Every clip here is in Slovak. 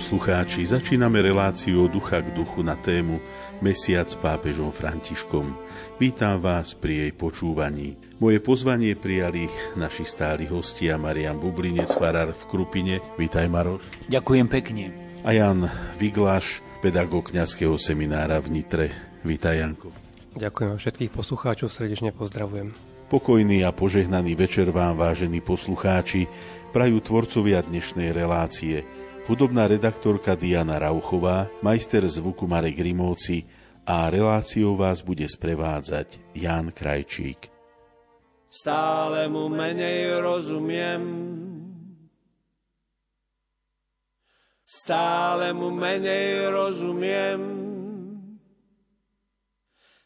poslucháči, začíname reláciu od ducha k duchu na tému Mesiac s pápežom Františkom. Vítam vás pri jej počúvaní. Moje pozvanie prijali naši stáli hostia Marian Bublinec, farár v Krupine. Vítaj Maroš. Ďakujem pekne. A Jan Vigláš, pedagóg kňazského seminára v Nitre. Vítaj Janko. Ďakujem všetkých poslucháčov, srdečne pozdravujem. Pokojný a požehnaný večer vám, vážení poslucháči, prajú tvorcovia dnešnej relácie. Hudobná redaktorka Diana Rauchová, majster zvuku Marek Rimovci a reláciou vás bude sprevádzať Jan Krajčík. Stále mu menej rozumiem, stále mu menej rozumiem,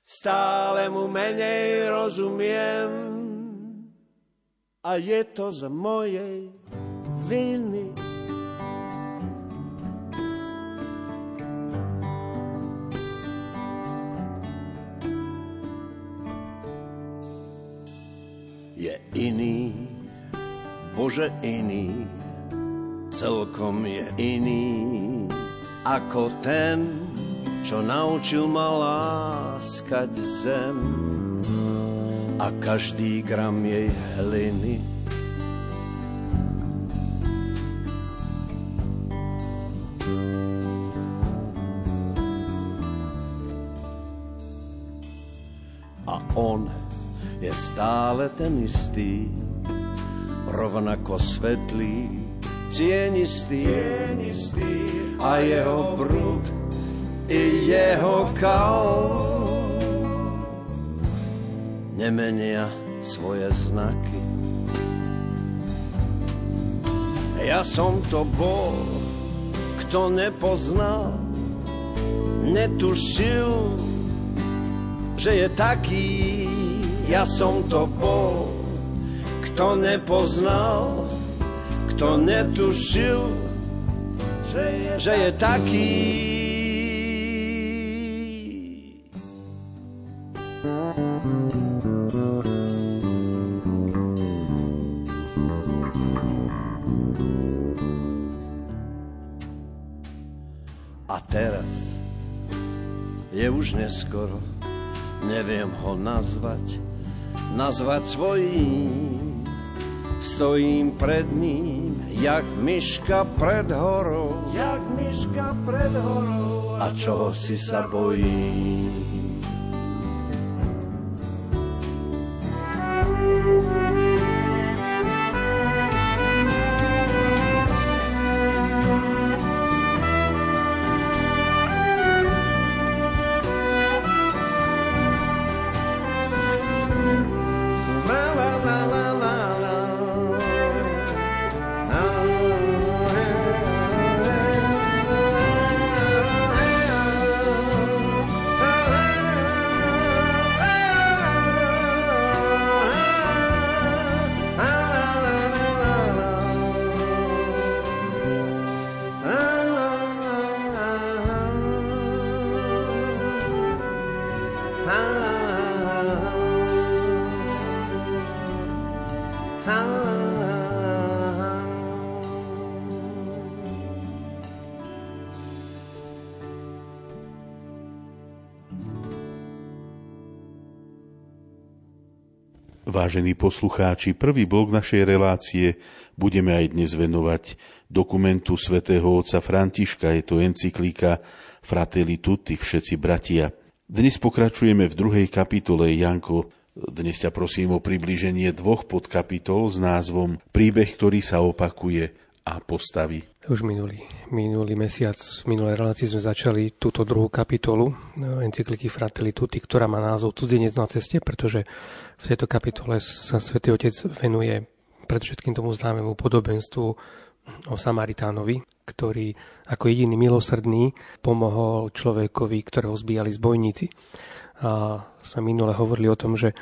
stále mu menej rozumiem a je to z mojej viny. Bože iný, celkom je iný ako ten, čo naučil ma láskať zem. A každý gram jej hliny. A on je stále ten istý, rovnako svetlý, cienistý, cienistý a jeho brud i jeho kal nemenia svoje znaky. Ja som to bol, kto nepoznal, netušil, že je taký. Ja som to bol, kto nepoznal, kto netušil, že je, že je taký. už neskoro, neviem ho nazvať, nazvať svojím. Stojím pred ním, jak myška pred horou, jak myška pred horou, a čoho si sa bojím. Vážení poslucháči, prvý blok našej relácie budeme aj dnes venovať dokumentu svätého otca Františka. Je to encyklika Fratelli Tutti, všetci bratia. Dnes pokračujeme v druhej kapitole. Janko, dnes ťa prosím o približenie dvoch podkapitol s názvom Príbeh, ktorý sa opakuje a postaví. Už minulý, minulý mesiac, v minulej relácii sme začali túto druhú kapitolu no, encykliky Fratelli Tutti, ktorá má názov Cudzinec na ceste, pretože v tejto kapitole sa svätý Otec venuje predovšetkým tomu známemu podobenstvu o Samaritánovi, ktorý ako jediný milosrdný pomohol človekovi, ktorého zbíjali zbojníci. A sme minule hovorili o tom, že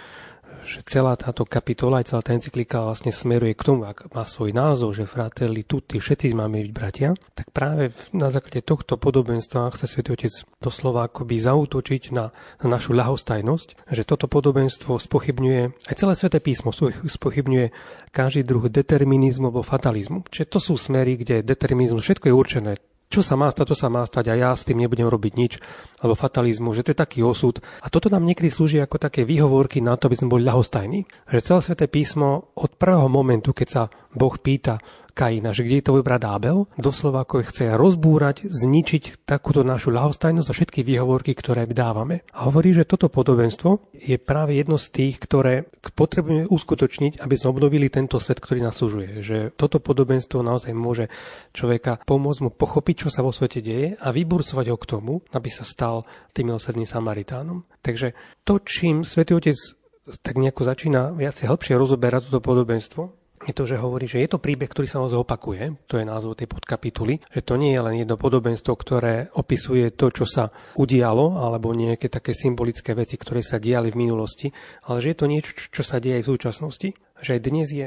že celá táto kapitola, aj celá tá encyklika vlastne smeruje k tomu, ak má svoj názov, že fratelli tutti, všetci máme byť bratia, tak práve na základe tohto podobenstva chce Svetý Otec doslova akoby zautočiť na, na našu ľahostajnosť, že toto podobenstvo spochybňuje, aj celé Sveté písmo spochybňuje každý druh determinizmu alebo fatalizmu. Čiže to sú smery, kde determinizmus, všetko je určené čo sa má stať, to sa má stať a ja s tým nebudem robiť nič, alebo fatalizmu, že to je taký osud. A toto nám niekedy slúži ako také výhovorky na to, aby sme boli ľahostajní. Že celé sveté písmo od prvého momentu, keď sa Boh pýta, Kaina, že kde je to vybrať Abel, doslova ako chce rozbúrať, zničiť takúto našu ľahostajnosť a všetky výhovorky, ktoré dávame. A hovorí, že toto podobenstvo je práve jedno z tých, ktoré potrebujeme uskutočniť, aby sme obnovili tento svet, ktorý nás služuje. Že toto podobenstvo naozaj môže človeka pomôcť mu pochopiť, čo sa vo svete deje a vyburcovať ho k tomu, aby sa stal tým milosrdným Samaritánom. Takže to, čím Svetý Otec tak nejako začína viacej hĺbšie rozoberať toto podobenstvo, je to, že hovorí, že je to príbeh, ktorý sa naozaj opakuje, to je názov tej podkapituly, že to nie je len jedno podobenstvo, ktoré opisuje to, čo sa udialo, alebo nejaké také symbolické veci, ktoré sa diali v minulosti, ale že je to niečo, čo sa deje aj v súčasnosti. Že aj dnes je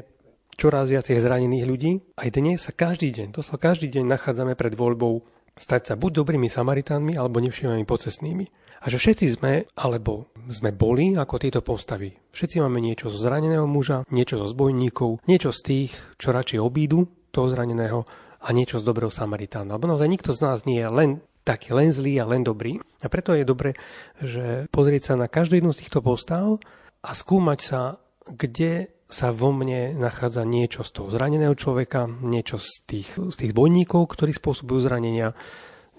čoraz viacej zranených ľudí, aj dnes sa každý deň, to sa každý deň nachádzame pred voľbou stať sa buď dobrými Samaritánmi, alebo nevšimnými pocestnými. A že všetci sme, alebo sme boli ako tieto postavy. Všetci máme niečo zo zraneného muža, niečo zo zbojníkov, niečo z tých, čo radšej obídu toho zraneného a niečo z dobrého Samaritána. Lebo naozaj nikto z nás nie je len taký len zlý a len dobrý. A preto je dobre, že pozrieť sa na každú jednu z týchto postav a skúmať sa, kde sa vo mne nachádza niečo z toho zraneného človeka, niečo z tých, z tých bojníkov, ktorí spôsobujú zranenia,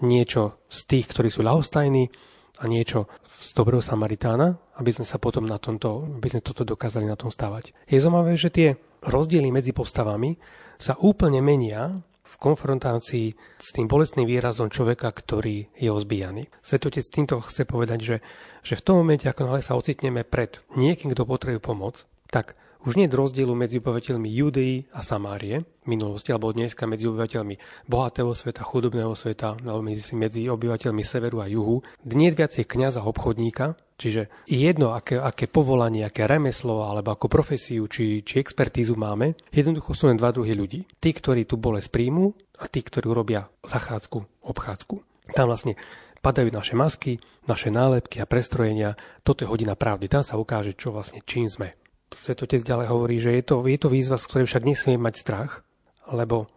niečo z tých, ktorí sú ľahostajní, a niečo z dobrého Samaritána, aby sme sa potom na tomto, aby sme toto dokázali na tom stavať. Je zaujímavé, že tie rozdiely medzi postavami sa úplne menia v konfrontácii s tým bolestným výrazom človeka, ktorý je ozbíjaný. Svetotec týmto chce povedať, že, že v tom momente, ako náhle sa ocitneme pred niekým, kto potrebuje pomoc, tak už nie je rozdielu medzi obyvateľmi Judei a Samárie minulosti, alebo dneska medzi obyvateľmi bohatého sveta, chudobného sveta, alebo medzi, medzi obyvateľmi severu a juhu. Dnes viacej kniaza obchodníka, čiže jedno, aké, aké povolanie, aké remeslo, alebo ako profesiu, či, či expertízu máme, jednoducho sú len dva druhy ľudí. Tí, ktorí tu bolesť príjmu a tí, ktorí urobia zachádzku, obchádzku. Tam vlastne padajú naše masky, naše nálepky a prestrojenia. Toto je hodina pravdy. Tam sa ukáže, čo vlastne čím sme. Svetotec ďalej hovorí, že je to, je to výzva, z ktorej však nesmie mať strach, lebo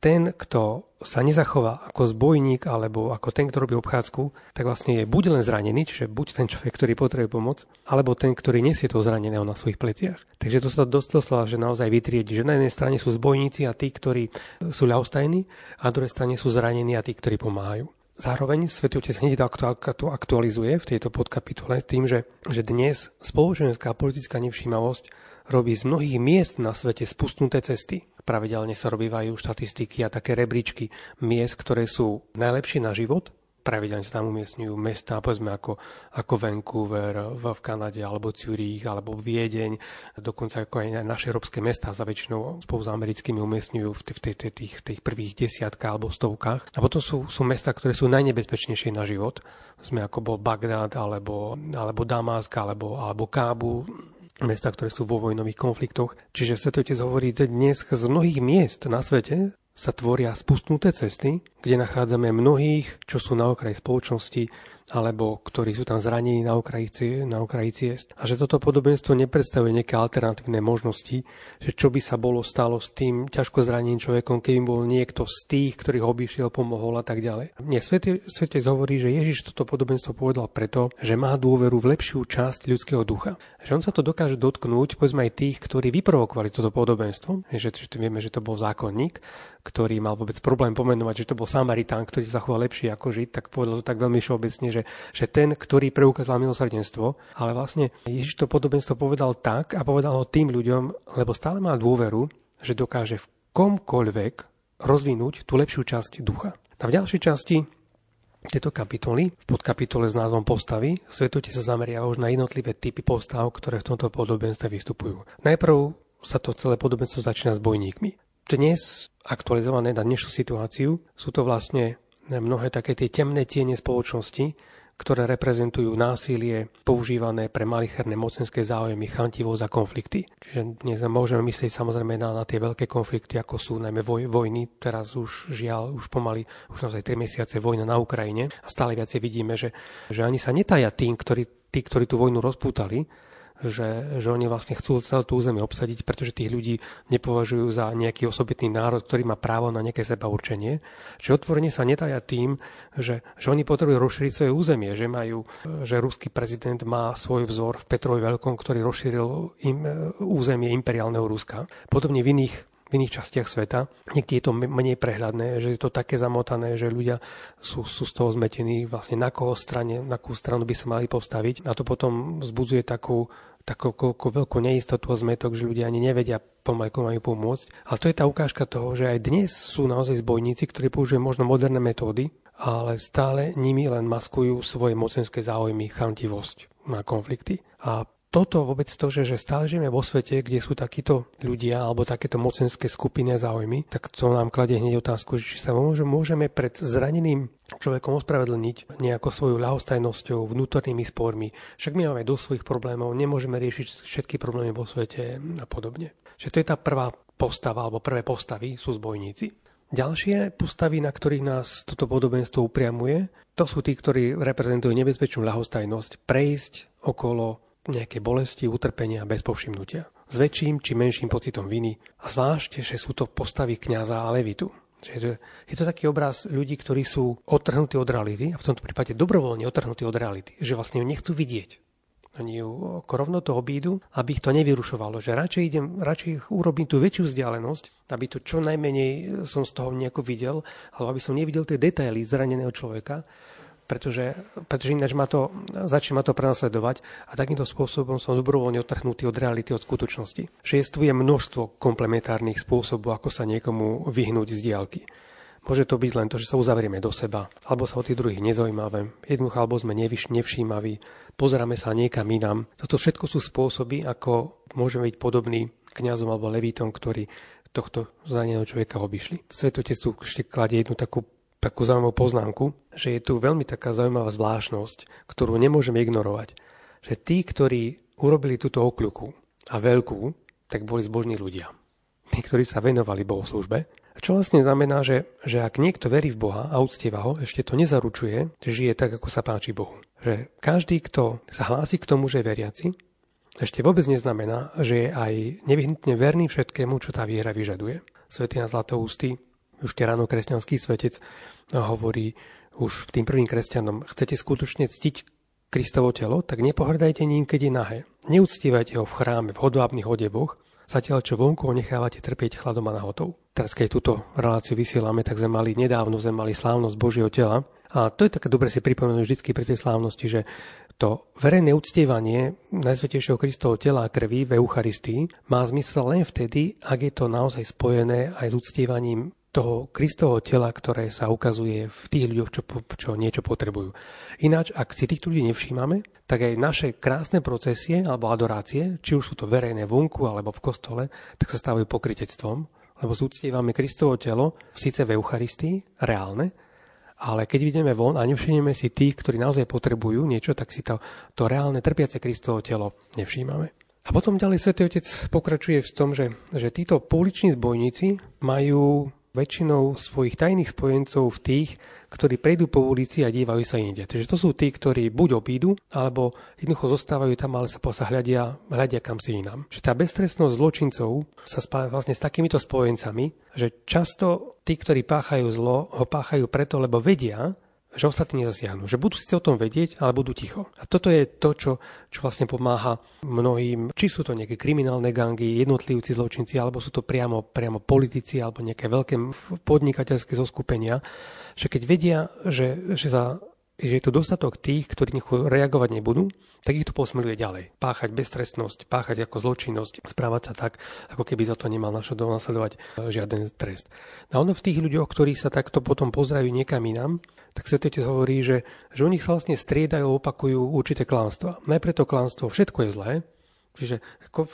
ten, kto sa nezachová ako zbojník alebo ako ten, kto robí obchádzku, tak vlastne je buď len zranený, čiže buď ten človek, ktorý potrebuje pomoc, alebo ten, ktorý nesie to zraneného na svojich pleciach. Takže to sa dosť doslova, že naozaj vytriedi, že na jednej strane sú zbojníci a tí, ktorí sú ľahostajní, a na druhej strane sú zranení a tí, ktorí pomáhajú. Zároveň Svetý Otec hneď to aktualizuje v tejto podkapitole tým, že, že dnes spoločenská a politická nevšímavosť robí z mnohých miest na svete spustnuté cesty. Pravidelne sa robívajú štatistiky a také rebríčky miest, ktoré sú najlepšie na život pravidelne sa tam umiestňujú mesta, povedzme ako, ako Vancouver v, v Kanade, alebo Zurich, alebo Viedeň, dokonca ako aj naše európske mesta sa väčšinou spolu s americkými umiestňujú v, v, v tých, tých prvých desiatkách alebo stovkách. A potom sú, sú mesta, ktoré sú najnebezpečnejšie na život. Sme ako bol Bagdad, alebo, alebo Damask, alebo, alebo Kábu, mesta, ktoré sú vo vojnových konfliktoch. Čiže Svetotec hovorí, dnes z mnohých miest na svete sa tvoria spustnuté cesty, kde nachádzame mnohých, čo sú na okraji spoločnosti, alebo ktorí sú tam zranení na okraji, na okraji ciest. A že toto podobenstvo nepredstavuje nejaké alternatívne možnosti, že čo by sa bolo stalo s tým ťažko zraneným človekom, keby bol niekto z tých, ktorých obišiel, pomohol a tak ďalej. Nie, Svetec hovorí, že Ježiš toto podobenstvo povedal preto, že má dôveru v lepšiu časť ľudského ducha. Že on sa to dokáže dotknúť, povedzme aj tých, ktorí vyprovokovali toto podobenstvo, že, že vieme, že to bol zákonník, ktorý mal vôbec problém pomenovať, že to bol Samaritán, ktorý sa zachoval lepšie ako Žid, tak povedal to tak veľmi všeobecne, že, že ten, ktorý preukázal milosrdenstvo, ale vlastne Ježiš to podobenstvo povedal tak a povedal ho tým ľuďom, lebo stále má dôveru, že dokáže v komkoľvek rozvinúť tú lepšiu časť ducha. A v ďalšej časti tejto kapitoly, v podkapitole s názvom Postavy, svetote sa zameria už na jednotlivé typy postav, ktoré v tomto podobenstve vystupujú. Najprv sa to celé podobenstvo začína s bojníkmi. Dnes aktualizované na dnešnú situáciu. Sú to vlastne mnohé také tie temné tiene spoločnosti, ktoré reprezentujú násilie používané pre malicherné mocenské záujmy, chantivosť a konflikty. Čiže dnes môžeme myslieť samozrejme na, na tie veľké konflikty, ako sú najmä voj, vojny. Teraz už žiaľ, už pomaly, už naozaj 3 mesiace vojna na Ukrajine. A stále viacej vidíme, že, že ani sa netaja tým, ktorí, tí, ktorí tú vojnu rozpútali, že, že oni vlastne chcú celé tú územie obsadiť, pretože tých ľudí nepovažujú za nejaký osobitný národ, ktorý má právo na nejaké seba určenie. Že otvorenie sa netája tým, že, že oni potrebujú rozšíriť svoje územie, že majú, že ruský prezident má svoj vzor v Petrovi Veľkom, ktorý rozšíril im, územie imperiálneho Ruska. Podobne v iných v iných častiach sveta. Niekde je to menej prehľadné, že je to také zamotané, že ľudia sú, sú z toho zmetení, vlastne na koho strane, na akú stranu by sa mali postaviť. A to potom vzbudzuje takú takú veľkú neistotu a zmetok, že ľudia ani nevedia pomaly, ako majú pomôcť. Ale to je tá ukážka toho, že aj dnes sú naozaj zbojníci, ktorí použijú možno moderné metódy, ale stále nimi len maskujú svoje mocenské záujmy, chantivosť na konflikty. A toto vôbec to, že, že stále žijeme vo svete, kde sú takíto ľudia alebo takéto mocenské skupiny a záujmy, tak to nám kladie hneď otázku, či sa môžeme pred zraneným človekom ospravedlniť nejako svojou ľahostajnosťou, vnútornými spormi. Však my máme dosť svojich problémov, nemôžeme riešiť všetky problémy vo svete a podobne. Čiže to je tá prvá postava alebo prvé postavy sú zbojníci. Ďalšie postavy, na ktorých nás toto podobenstvo upriamuje, to sú tí, ktorí reprezentujú nebezpečnú ľahostajnosť prejsť okolo nejaké bolesti, utrpenia bez povšimnutia. S väčším či menším pocitom viny. A zvlášť, že sú to postavy kňaza a levitu. Čiže je to taký obraz ľudí, ktorí sú odtrhnutí od reality a v tomto prípade dobrovoľne odtrhnutí od reality, že vlastne ju nechcú vidieť. Oni ju ako rovno to obídu, aby ich to nevyrušovalo, že radšej idem, radšej urobím tú väčšiu vzdialenosť, aby to čo najmenej som z toho nejako videl, alebo aby som nevidel tie detaily zraneného človeka, pretože, pretože ináč ma to, začne ma to prenasledovať a takýmto spôsobom som dobrovoľne odtrhnutý od reality, od skutočnosti. Že je množstvo komplementárnych spôsobov, ako sa niekomu vyhnúť z diálky. Môže to byť len to, že sa uzavrieme do seba, alebo sa o tých druhých nezaujímame, jednoducho alebo sme nevyš, nevšímaví, pozeráme sa niekam inám. Toto všetko sú spôsoby, ako môžeme byť podobní kňazom alebo levítom, ktorí tohto zraneného človeka obišli. Svetotec tu ešte kladie jednu takú takú zaujímavú poznámku, že je tu veľmi taká zaujímavá zvláštnosť, ktorú nemôžeme ignorovať. Že tí, ktorí urobili túto okľuku a veľkú, tak boli zbožní ľudia. Tí, ktorí sa venovali bohoslužbe. Čo vlastne znamená, že, že ak niekto verí v Boha a uctieva ho, ešte to nezaručuje, že žije tak, ako sa páči Bohu. Že každý, kto sa hlási k tomu, že je veriaci, ešte vôbec neznamená, že je aj nevyhnutne verný všetkému, čo tá viera vyžaduje. Svetý Zlatoústy už ráno kresťanský svetec hovorí už tým prvým kresťanom, chcete skutočne ctiť Kristovo telo, tak nepohrdajte ním, keď je nahé. Neúctívajte ho v chráme, v hodvábnych odeboch, zatiaľ čo vonku ho nechávate trpieť chladom a nahotou. Teraz, keď túto reláciu vysielame, tak sme mali nedávno sme mali slávnosť Božieho tela. A to je také dobre si pripomenúť vždy pri tej slávnosti, že to verejné uctievanie Najsvetejšieho Kristovho tela a krvi v Eucharistii má zmysel len vtedy, ak je to naozaj spojené aj s uctievaním toho Kristovho tela, ktoré sa ukazuje v tých ľuďoch, čo, čo niečo potrebujú. Ináč, ak si týchto ľudí nevšímame, tak aj naše krásne procesie alebo adorácie, či už sú to verejné vonku alebo v kostole, tak sa stávajú pokritectvom, lebo zúctievame Kristovo telo síce v Eucharistii, reálne, ale keď vidíme von a nevšimneme si tých, ktorí naozaj potrebujú niečo, tak si to, to reálne trpiace Kristovo telo nevšímame. A potom ďalej Svetý Otec pokračuje v tom, že, že títo pouliční zbojníci majú väčšinou svojich tajných spojencov v tých, ktorí prejdú po ulici a dívajú sa inde. Takže to sú tí, ktorí buď obídu, alebo jednoducho zostávajú tam, ale sa posa hľadia, hľadia kam si inám. Že tá beztrestnosť zločincov sa spája vlastne s takýmito spojencami, že často tí, ktorí páchajú zlo, ho páchajú preto, lebo vedia, že ostatní nezasiahnu. Že budú síce o tom vedieť, ale budú ticho. A toto je to, čo, čo vlastne pomáha mnohým, či sú to nejaké kriminálne gangy, jednotlivci, zločinci, alebo sú to priamo, priamo politici, alebo nejaké veľké podnikateľské zoskupenia, že keď vedia, že, že za že je tu dostatok tých, ktorí reagovať nebudú, tak ich to posmeluje ďalej. Páchať beztrestnosť, páchať ako zločinnosť, správať sa tak, ako keby za to nemal nasledovať žiaden trest. A ono v tých ľuďoch, ktorí sa takto potom pozdraví niekam inám, tak Svetotec hovorí, že, že u nich sa vlastne striedajú, opakujú určité klánstva. Najprv to klánstvo, všetko je zlé, čiže ako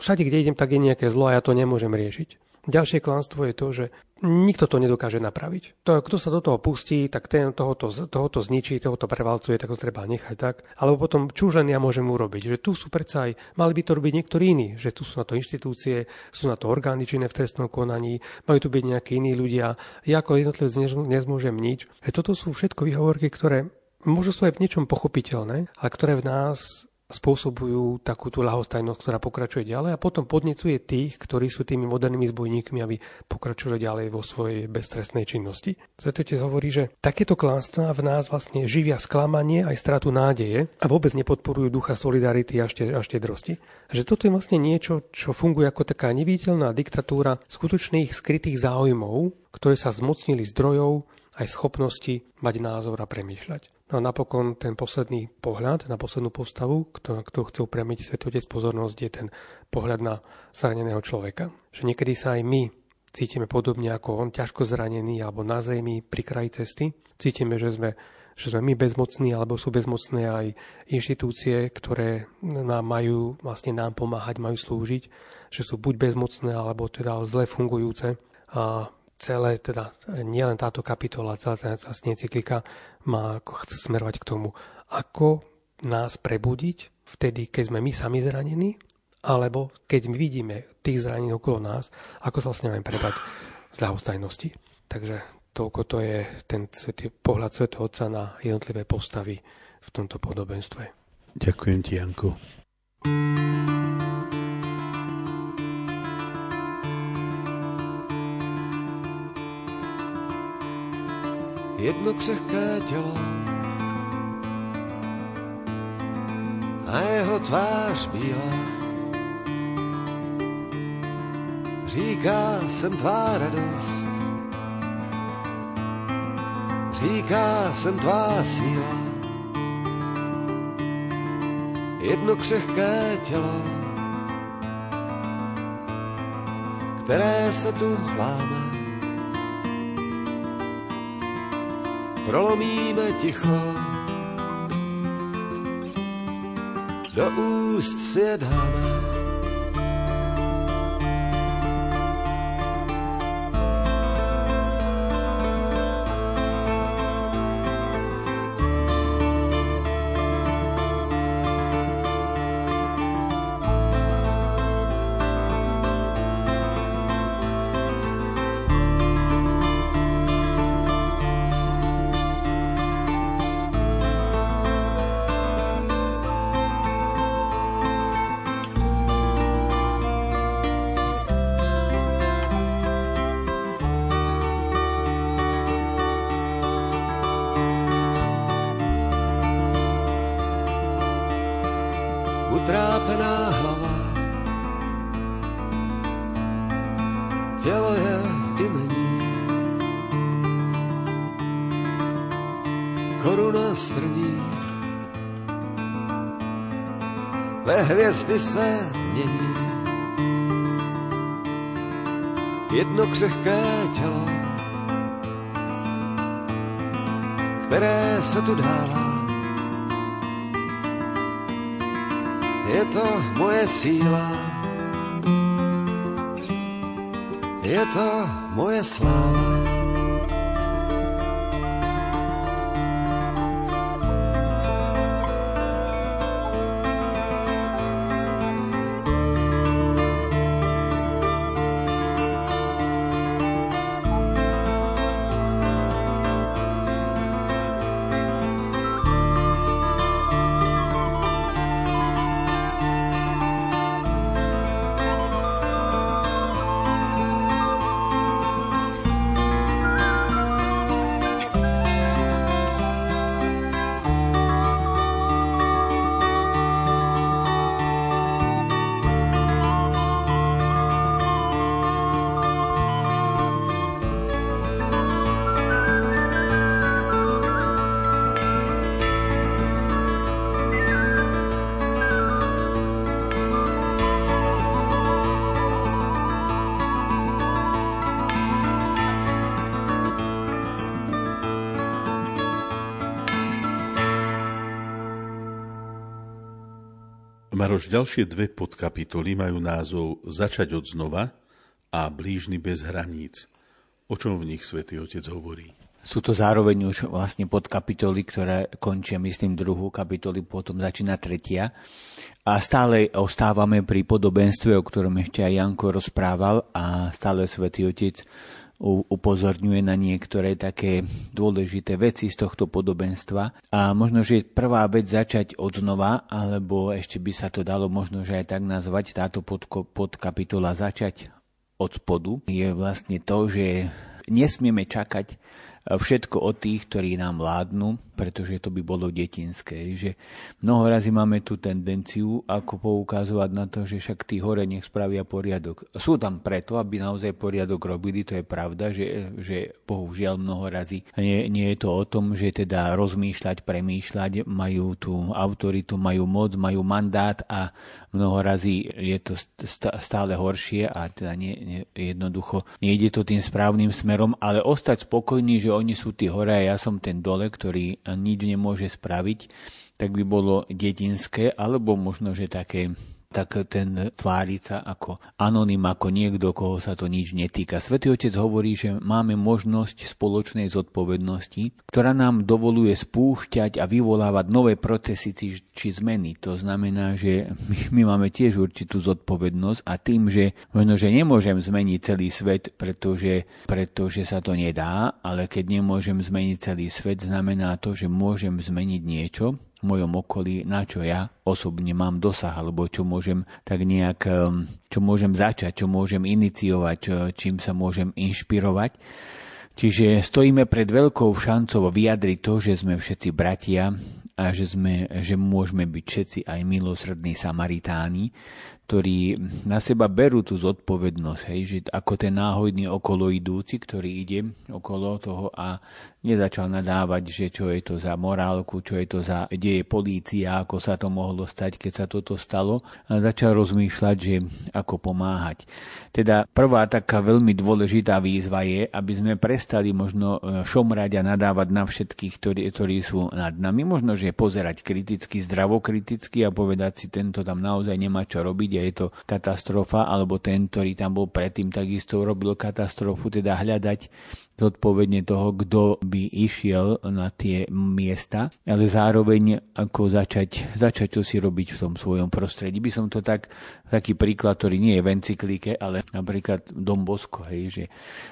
všade, kde idem, tak je nejaké zlo a ja to nemôžem riešiť. Ďalšie klamstvo je to, že nikto to nedokáže napraviť. To, kto sa do toho pustí, tak ten tohoto, tohoto zničí, tohoto prevalcuje, tak to treba nechať tak. Alebo potom, čo už len ja môžem urobiť. Že tu sú predsa aj, mali by to robiť niektorí iní. Že tu sú na to inštitúcie, sú na to orgány činné v trestnom konaní, majú tu byť nejakí iní ľudia. Ja ako jednotlivec nezmôžem nič. Že toto sú všetko výhovorky, ktoré možno sú aj v niečom pochopiteľné, ale ktoré v nás spôsobujú takú tú ľahostajnosť, ktorá pokračuje ďalej a potom podnecuje tých, ktorí sú tými modernými zbojníkmi, aby pokračovali ďalej vo svojej beztrestnej činnosti. Svetotec hovorí, že takéto klánstva v nás vlastne živia sklamanie aj stratu nádeje a vôbec nepodporujú ducha solidarity a, šte, a štedrosti. Že toto je vlastne niečo, čo funguje ako taká neviditeľná diktatúra skutočných skrytých záujmov, ktoré sa zmocnili zdrojov aj schopnosti mať názor a premýšľať. No a napokon ten posledný pohľad na poslednú postavu, ktorú, chcel premeniť Svetotec pozornosť, je ten pohľad na zraneného človeka. Že niekedy sa aj my cítime podobne ako on, ťažko zranený alebo na zemi pri kraji cesty. Cítime, že sme, že sme my bezmocní alebo sú bezmocné aj inštitúcie, ktoré nám majú, vlastne nám pomáhať, majú slúžiť, že sú buď bezmocné alebo teda zle fungujúce. A celé, teda nielen táto kapitola, celá tá vlastne encyklika má chce smerovať k tomu, ako nás prebudiť vtedy, keď sme my sami zranení, alebo keď my vidíme tých zranených okolo nás, ako sa vlastne máme prebať z ľahostajnosti. Takže toľko to je ten svetý, pohľad svätého Otca na jednotlivé postavy v tomto podobenstve. Ďakujem ti, Janko. Jedno křehké tělo a jeho tvář bílá. Říká, jsem tvá radost, říká, jsem tvá síla. Jedno křehké tělo, které se tu hláme prolomíme ticho. Do úst si je dáme hvězdy se mění. Jedno křehké tělo, které se tu dává. Je to moje síla, je to moje sláva. Maroš, ďalšie dve podkapitoly majú názov Začať od znova a Blížny bez hraníc. O čom v nich svätý Otec hovorí? Sú to zároveň už vlastne podkapitoly, ktoré končia, myslím, druhú kapitoly, potom začína tretia. A stále ostávame pri podobenstve, o ktorom ešte aj Janko rozprával a stále svätý Otec upozorňuje na niektoré také dôležité veci z tohto podobenstva. A možno, že prvá vec začať od znova, alebo ešte by sa to dalo možno, že aj tak nazvať táto podkapitola začať od spodu, je vlastne to, že nesmieme čakať všetko od tých, ktorí nám vládnu, pretože to by bolo detinské. Že mnoho razy máme tú tendenciu, ako poukazovať na to, že však tí hore nech spravia poriadok. Sú tam preto, aby naozaj poriadok robili, to je pravda, že, že bohužiaľ mnoho razy nie, nie je to o tom, že teda rozmýšľať, premýšľať, majú tú autoritu, majú moc, majú mandát a mnoho razy je to stále horšie a teda nie, nie, jednoducho nejde to tým správnym smerom, ale ostať spokojný, že oni sú tí hore a ja som ten dole, ktorý nič nemôže spraviť, tak by bolo dedinské, alebo možno, že také tak ten tváriť sa ako anonym, ako niekto, koho sa to nič netýka. Svetý Otec hovorí, že máme možnosť spoločnej zodpovednosti, ktorá nám dovoluje spúšťať a vyvolávať nové procesy či zmeny. To znamená, že my, my máme tiež určitú zodpovednosť a tým, že možno, že nemôžem zmeniť celý svet, pretože, pretože sa to nedá, ale keď nemôžem zmeniť celý svet, znamená to, že môžem zmeniť niečo, v mojom okolí, na čo ja osobne mám dosah, alebo čo môžem tak nejak, čo môžem začať, čo môžem iniciovať, čo, čím sa môžem inšpirovať. Čiže stojíme pred veľkou šancou vyjadriť to, že sme všetci bratia a že, sme, že môžeme byť všetci aj milosrdní Samaritáni, ktorí na seba berú tú zodpovednosť, hej, že ako ten náhodný okolo idúci, ktorý ide okolo toho a nezačal nadávať, že čo je to za morálku, čo je to za, kde je polícia, ako sa to mohlo stať, keď sa toto stalo a začal rozmýšľať, že ako pomáhať. Teda prvá taká veľmi dôležitá výzva je, aby sme prestali možno e, šomrať a nadávať na všetkých, ktorí, ktorí sú nad nami. Možno, že pozerať kriticky, zdravokriticky a povedať si, tento tam naozaj nemá čo robiť je to katastrofa, alebo ten, ktorý tam bol predtým, takisto urobil katastrofu, teda hľadať zodpovedne toho, kto by išiel na tie miesta, ale zároveň ako začať, začať čo si robiť v tom svojom prostredí. By som to tak, taký príklad, ktorý nie je v encyklike, ale napríklad Dom Bosko, hej, že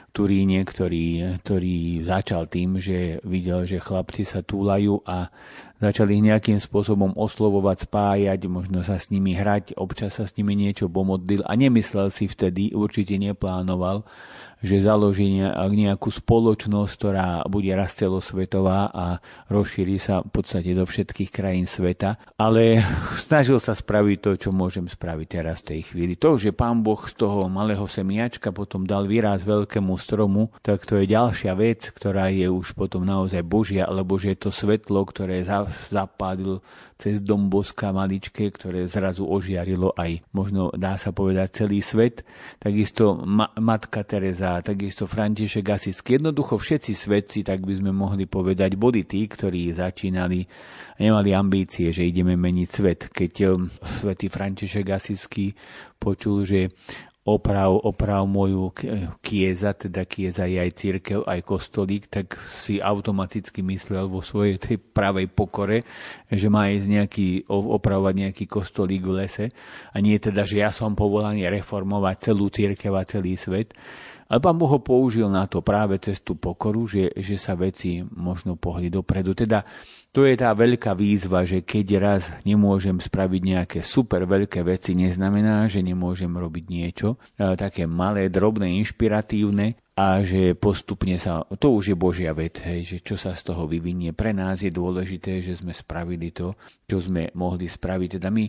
Turíne, ktorý, ktorý začal tým, že videl, že chlapci sa túlajú a začali ich nejakým spôsobom oslovovať, spájať, možno sa s nimi hrať, občas sa s nimi niečo pomodlil a nemyslel si vtedy, určite neplánoval, že založí nejakú spoločnosť, ktorá bude raz celosvetová a rozšíri sa v podstate do všetkých krajín sveta. Ale snažil sa spraviť to, čo môžem spraviť teraz v tej chvíli. To, že pán Boh z toho malého semiačka potom dal výraz veľkému stromu, tak to je ďalšia vec, ktorá je už potom naozaj Božia, alebo že je to svetlo, ktoré zapádil cez dom Boska maličké, ktoré zrazu ožiarilo aj, možno dá sa povedať, celý svet. Takisto ma- Matka Teresa, takisto František Asisky. Jednoducho všetci svetci, tak by sme mohli povedať, boli tí, ktorí začínali a nemali ambície, že ideme meniť svet. Keď um, svätý František Asisky počul, že oprav, oprav moju kieza, teda kieza je aj církev, aj kostolík, tak si automaticky myslel vo svojej tej pravej pokore, že má ísť nejaký, opravovať nejaký kostolík v lese a nie teda, že ja som povolaný reformovať celú církev a celý svet. Ale pán Boh ho použil na to práve cez tú pokoru, že, že sa veci možno pohli dopredu. Teda to je tá veľká výzva, že keď raz nemôžem spraviť nejaké super veľké veci, neznamená, že nemôžem robiť niečo e, také malé, drobné, inšpiratívne a že postupne sa, to už je Božia vec, hej, že čo sa z toho vyvinie. Pre nás je dôležité, že sme spravili to, čo sme mohli spraviť. Teda my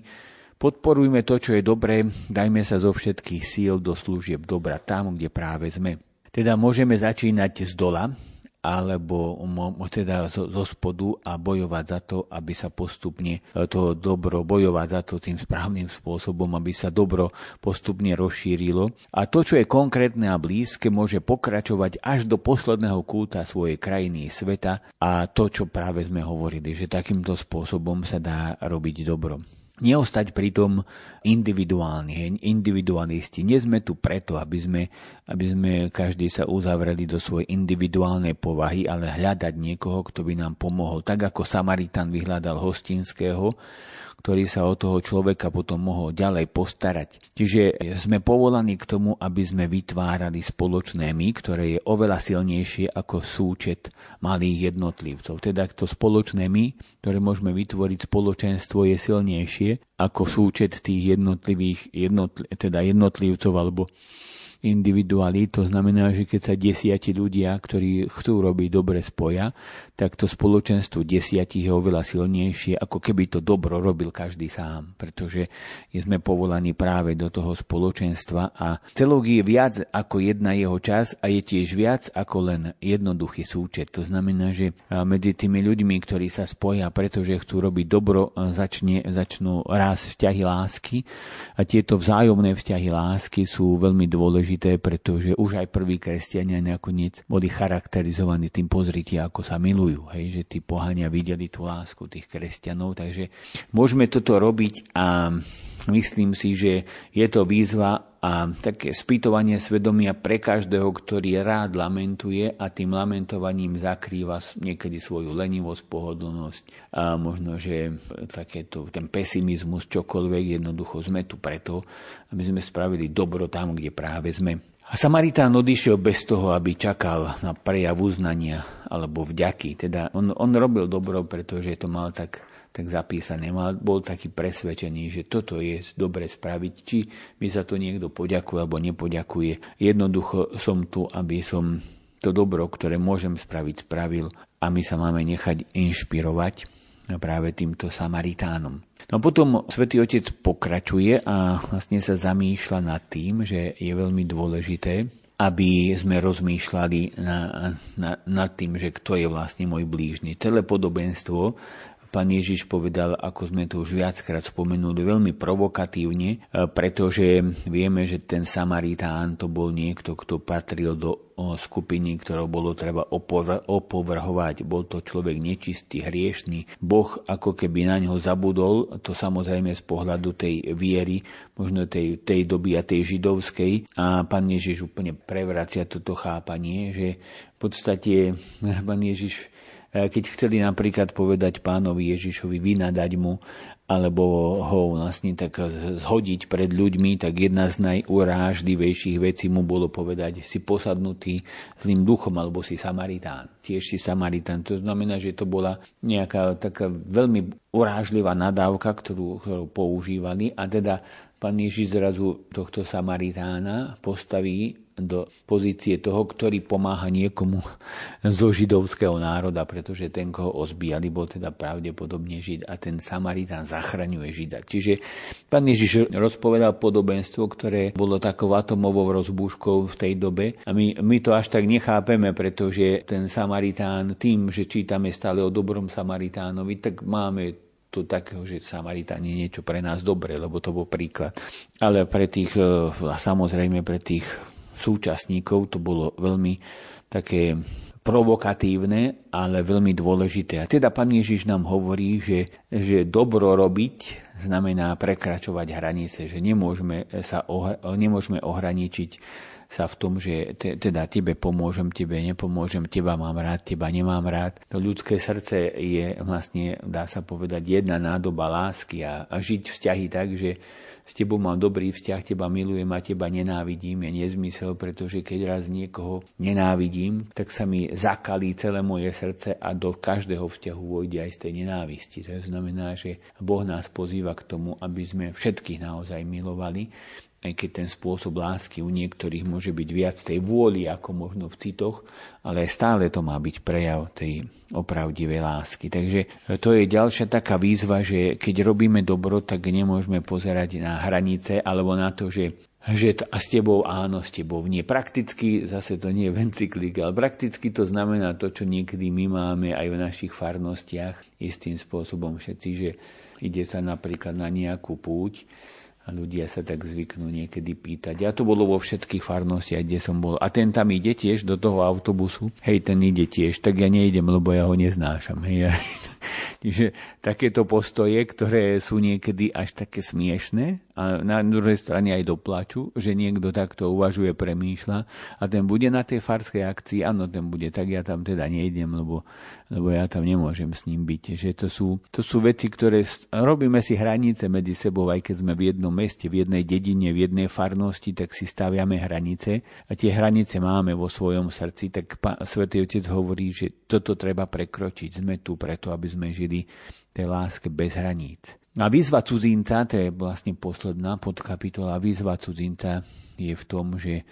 Podporujme to, čo je dobré, dajme sa zo všetkých síl do služieb dobra tam, kde práve sme. Teda môžeme začínať z dola, alebo teda zo, zo spodu a bojovať za to, aby sa postupne to dobro, bojovať za to tým správnym spôsobom, aby sa dobro postupne rozšírilo. A to, čo je konkrétne a blízke, môže pokračovať až do posledného kúta svojej krajiny sveta a to, čo práve sme hovorili, že takýmto spôsobom sa dá robiť dobro neostať pritom individuálni, individualisti. Nie sme tu preto, aby sme, aby sme každý sa uzavreli do svojej individuálnej povahy, ale hľadať niekoho, kto by nám pomohol. Tak ako Samaritan vyhľadal hostinského, ktorý sa o toho človeka potom mohol ďalej postarať. Čiže sme povolaní k tomu, aby sme vytvárali spoločné my, ktoré je oveľa silnejšie ako súčet malých jednotlivcov. Teda to spoločné my, ktoré môžeme vytvoriť spoločenstvo, je silnejšie ako súčet tých jednotlivých, jednotl- teda jednotlivcov alebo individuály, to znamená, že keď sa desiati ľudia, ktorí chcú robiť dobre spoja, tak to spoločenstvo desiatich je oveľa silnejšie, ako keby to dobro robil každý sám, pretože sme povolaní práve do toho spoločenstva a celok je viac ako jedna jeho čas a je tiež viac ako len jednoduchý súčet. To znamená, že medzi tými ľuďmi, ktorí sa spoja, pretože chcú robiť dobro, začne, začnú raz vzťahy lásky a tieto vzájomné vzťahy lásky sú veľmi dôležité, pretože už aj prví kresťania nakoniec boli charakterizovaní tým pozrite, ako sa milujú. Hej, že tí pohania videli tú lásku tých kresťanov, takže môžeme toto robiť a myslím si, že je to výzva a také spýtovanie svedomia pre každého, ktorý rád lamentuje a tým lamentovaním zakrýva niekedy svoju lenivosť, pohodlnosť a možno, že takéto, ten pesimizmus, čokoľvek, jednoducho sme tu preto, aby sme spravili dobro tam, kde práve sme. Samaritán odišiel bez toho, aby čakal na prejav uznania alebo vďaky. Teda on, on robil dobro, pretože to mal tak tak zapísané. Mal, bol taký presvedčený, že toto je dobre spraviť, či mi za to niekto poďakuje alebo nepoďakuje. Jednoducho som tu, aby som to dobro, ktoré môžem spraviť, spravil a my sa máme nechať inšpirovať práve týmto Samaritánom. No a potom svätý Otec pokračuje a vlastne sa zamýšľa nad tým, že je veľmi dôležité, aby sme rozmýšľali na, na, nad tým, že kto je vlastne môj blížny. Celé podobenstvo Pán Ježiš povedal, ako sme to už viackrát spomenuli, veľmi provokatívne, e, pretože vieme, že ten Samaritán to bol niekto, kto patril do skupiny, ktorou bolo treba opovrhovať. Bol to človek nečistý, hriešný. Boh ako keby na ňo zabudol, to samozrejme z pohľadu tej viery, možno tej, tej doby a tej židovskej. A pán Ježiš úplne prevracia toto chápanie, že v podstate pán Ježiš keď chceli napríklad povedať pánovi Ježišovi, vynadať mu, alebo ho vlastne tak zhodiť pred ľuďmi, tak jedna z najurážlivejších vecí mu bolo povedať, si posadnutý zlým duchom, alebo si Samaritán. Tiež si Samaritán. To znamená, že to bola nejaká taká veľmi urážlivá nadávka, ktorú, ktorú používali a teda pán Ježiš zrazu tohto Samaritána postaví do pozície toho, ktorý pomáha niekomu zo židovského národa, pretože ten, koho ozbíjali, bol teda pravdepodobne Žid a ten Samaritán zachraňuje Žida. Čiže pán Ježiš rozpovedal podobenstvo, ktoré bolo takou atomovou rozbúškou v tej dobe a my, my to až tak nechápeme, pretože ten Samaritán tým, že čítame stále o dobrom Samaritánovi, tak máme to takého, že Samaritán je niečo pre nás dobré, lebo to bol príklad. Ale pre tých, a samozrejme pre tých súčasníkov to bolo veľmi také provokatívne, ale veľmi dôležité. A teda pán Ježiš nám hovorí, že, že dobro robiť znamená prekračovať hranice, že nemôžeme, sa nemôžeme ohraničiť sa v tom, že te, teda tebe pomôžem, tebe nepomôžem, teba mám rád, teba nemám rád. To ľudské srdce je vlastne, dá sa povedať, jedna nádoba lásky a, a žiť vzťahy tak, že s tebou mám dobrý vzťah, teba milujem a teba nenávidím, je nezmysel, pretože keď raz niekoho nenávidím, tak sa mi zakalí celé moje srdce a do každého vzťahu vojde aj z tej nenávisti. To znamená, že Boh nás pozýva k tomu, aby sme všetkých naozaj milovali aj keď ten spôsob lásky u niektorých môže byť viac tej vôli ako možno v citoch, ale stále to má byť prejav tej opravdivej lásky. Takže to je ďalšia taká výzva, že keď robíme dobro, tak nemôžeme pozerať na hranice alebo na to, že že to, a s tebou áno, s tebou nie. Prakticky, zase to nie je vencyklik, ale prakticky to znamená to, čo niekedy my máme aj v našich farnostiach istým spôsobom všetci, že ide sa napríklad na nejakú púť a ľudia sa tak zvyknú niekedy pýtať. A to bolo vo všetkých farnostiach, kde som bol. A ten tam ide tiež do toho autobusu. Hej, ten ide tiež, tak ja nejdem, lebo ja ho neznášam. Hej. Čiže takéto postoje, ktoré sú niekedy až také smiešné, a na druhej strane aj doplaču, že niekto takto uvažuje, premýšľa a ten bude na tej farskej akcii, áno, ten bude, tak ja tam teda nejdem, lebo, lebo ja tam nemôžem s ním byť. Že to sú, to sú veci, ktoré robíme si hranice medzi sebou, aj keď sme v jednom meste, v jednej dedine, v jednej farnosti, tak si staviame hranice a tie hranice máme vo svojom srdci, tak Svetý Otec hovorí, že toto treba prekročiť. Sme tu preto, aby sme žili tej láske bez hraníc. A výzva cudzinca, to je vlastne posledná podkapitola, výzva cudzinca je v tom, že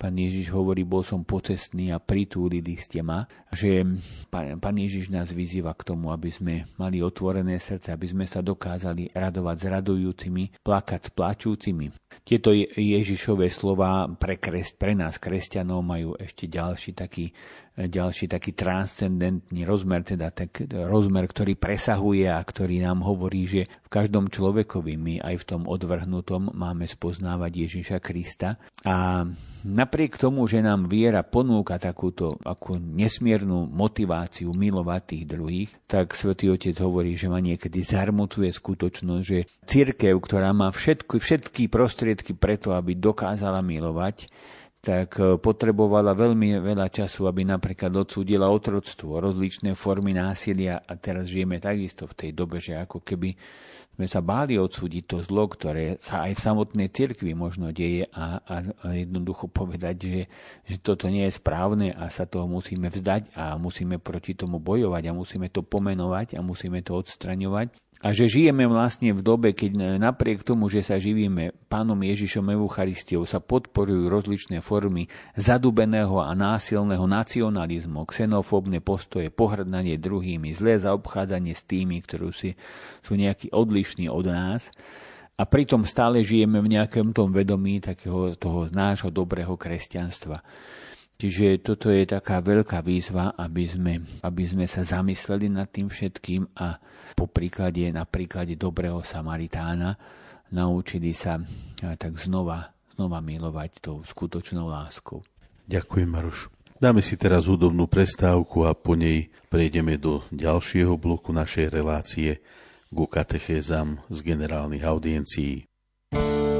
Pán Ježiš hovorí, bol som pocestný a pritúlili ste ma, že Pán Ježiš nás vyzýva k tomu, aby sme mali otvorené srdce, aby sme sa dokázali radovať s radujúcimi, plakať s plačúcimi. Tieto Ježišové slova pre, kres, pre nás, kresťanov, majú ešte ďalší taký ďalší taký transcendentný rozmer, teda tak, rozmer, ktorý presahuje a ktorý nám hovorí, že v každom človekovi my aj v tom odvrhnutom máme spoznávať Ježiša Krista. A napriek tomu, že nám viera ponúka takúto ako nesmiernu motiváciu milovať tých druhých, tak Svetý Otec hovorí, že ma niekedy zarmutuje skutočnosť, že církev, ktorá má všetky, všetky prostriedky preto, aby dokázala milovať, tak e, potrebovala veľmi veľa času, aby napríklad odsúdila otroctvo, rozličné formy násilia a teraz žijeme takisto v tej dobe, že ako keby sme sa báli odsúdiť to zlo, ktoré sa aj v samotnej cirkvi možno deje a, a jednoducho povedať, že, že toto nie je správne a sa toho musíme vzdať a musíme proti tomu bojovať a musíme to pomenovať a musíme to odstraňovať a že žijeme vlastne v dobe, keď napriek tomu, že sa živíme pánom Ježišom Eucharistiou, sa podporujú rozličné formy zadubeného a násilného nacionalizmu, xenofóbne postoje, pohrdanie druhými, zlé zaobchádzanie s tými, ktorí si, sú nejakí odlišní od nás. A pritom stále žijeme v nejakom tom vedomí takého toho nášho dobrého kresťanstva. Čiže toto je taká veľká výzva, aby sme, aby sme sa zamysleli nad tým všetkým a po príklade, na príklade dobrého Samaritána naučili sa tak znova, znova milovať tou skutočnou láskou. Ďakujem, Maruš. Dáme si teraz hudobnú prestávku a po nej prejdeme do ďalšieho bloku našej relácie ku katechézam z generálnych audiencií. tvoja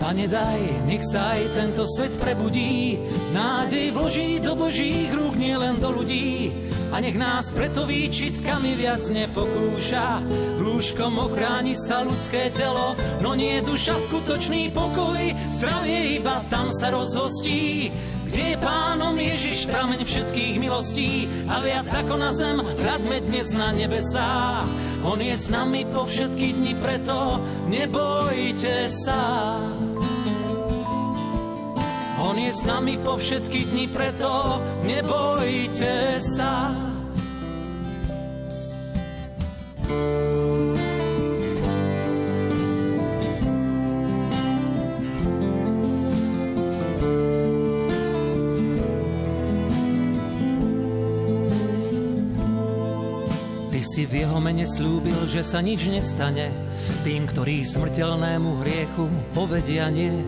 Pane daj, nech sa aj tento svet prebudí, nádej vloží do Božích rúk, nie len do ľudí. A nech nás preto výčitkami viac nepokúša, rúškom ochráni sa ľudské telo, no nie duša skutočný pokoj, zdravie iba tam sa rozhostí. Kde je pánom Ježiš prameň všetkých milostí a viac ako na zem, hľadme dnes na nebesá. On je s nami po všetky dni, preto nebojte sa. On je s nami po všetky dni, preto nebojte sa. Ty si v jeho mene slúbil, že sa nič nestane tým, ktorí smrteľnému hriechu povedia nie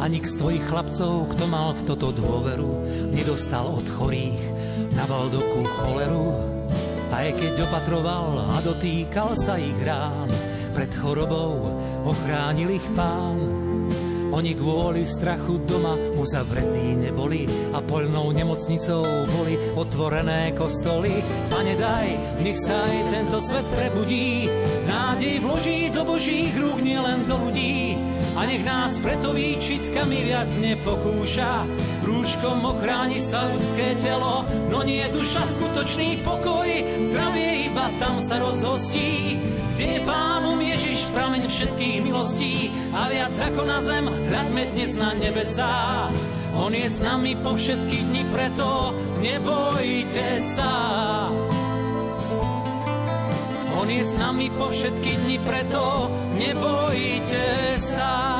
a nik z tvojich chlapcov, kto mal v toto dôveru, nedostal od chorých na Valdoku choleru. Aj keď opatroval a dotýkal sa ich rán, pred chorobou ochránil ich pán. Oni kvôli strachu doma uzavretí neboli a poľnou nemocnicou boli otvorené kostoly. Pane daj, nech sa aj tento svet prebudí, nádej vloží do Božích rúk, nielen do ľudí. A nech nás preto výčitkami viac nepokúša, rúškom ochráni sa ľudské telo, no nie duša skutočný pokoj, zdravie iba tam sa rozhostí. Kde je pánom Ježiš prameň všetkých milostí a viac ako na zem hľadme dnes na nebesá. On je s nami po všetky dni, preto nebojte sa. On je s nami po všetky dni, preto nebojte sa.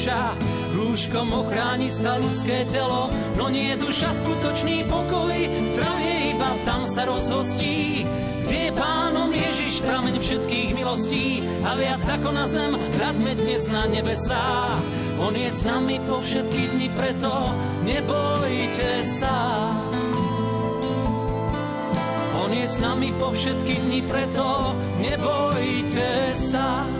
Nepokúša, rúškom ochráni sa ľudské telo, no nie je duša skutočný pokoj, zdravie iba tam sa rozhostí. Kde je pánom Ježiš, prameň všetkých milostí a viac ako na zem, radme dnes na nebesá. On je s nami po všetky dni, preto nebojte sa. On je s nami po všetky dni, preto nebojte sa.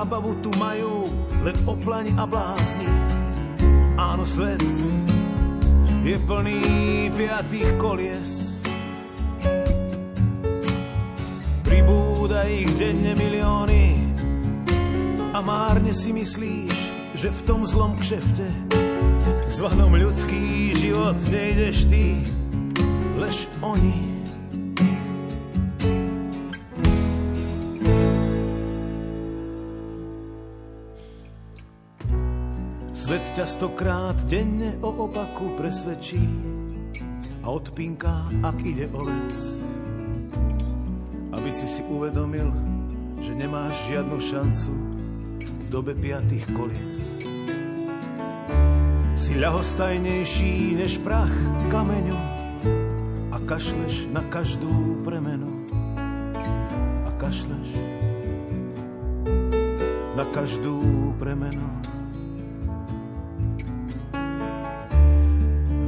Zábavu tu majú len oplaň a blázni. Áno, svet je plný piatých kolies. Pribúda ich denne milióny a márne si myslíš, že v tom zlom kšefte zvanom ľudský život nejdeš ty, lež oni. Ťa stokrát denne o opaku presvedčí a odpínka, ak ide o vec. Aby si si uvedomil, že nemáš žiadnu šancu v dobe piatých kolies. Si ľahostajnejší než prach v kameňu a kašleš na každú premenu. A kašleš na každú premenu.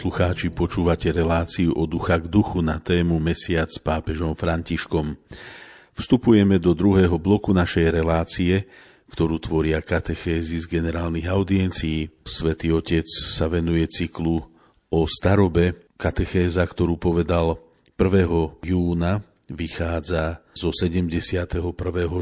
Poslucháči, počúvate reláciu o ducha k duchu na tému Mesiac s pápežom Františkom. Vstupujeme do druhého bloku našej relácie, ktorú tvoria katechézy z generálnych audiencií. Svetý Otec sa venuje cyklu o starobe. Katechéza, ktorú povedal 1. júna, vychádza zo 71.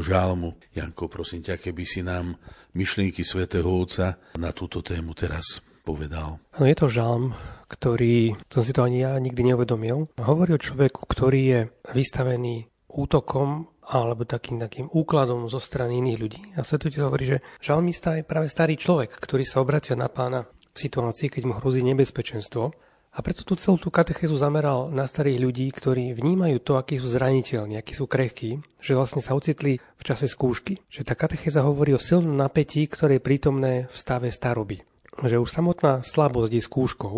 žálmu. Janko, prosím ťa, keby si nám myšlienky svätého Otca na túto tému teraz povedal. No je to žalm, ktorý, som si to ani ja nikdy neuvedomil, hovorí o človeku, ktorý je vystavený útokom alebo takým takým úkladom zo strany iných ľudí. A Svetotec hovorí, že žalmista je práve starý človek, ktorý sa obracia na pána v situácii, keď mu hrozí nebezpečenstvo. A preto tu celú tú katechézu zameral na starých ľudí, ktorí vnímajú to, akí sú zraniteľní, akí sú krehkí, že vlastne sa ocitli v čase skúšky. Že tá katechéza hovorí o silnom napätí, ktoré je prítomné v stave staroby že už samotná slabosť je skúškou,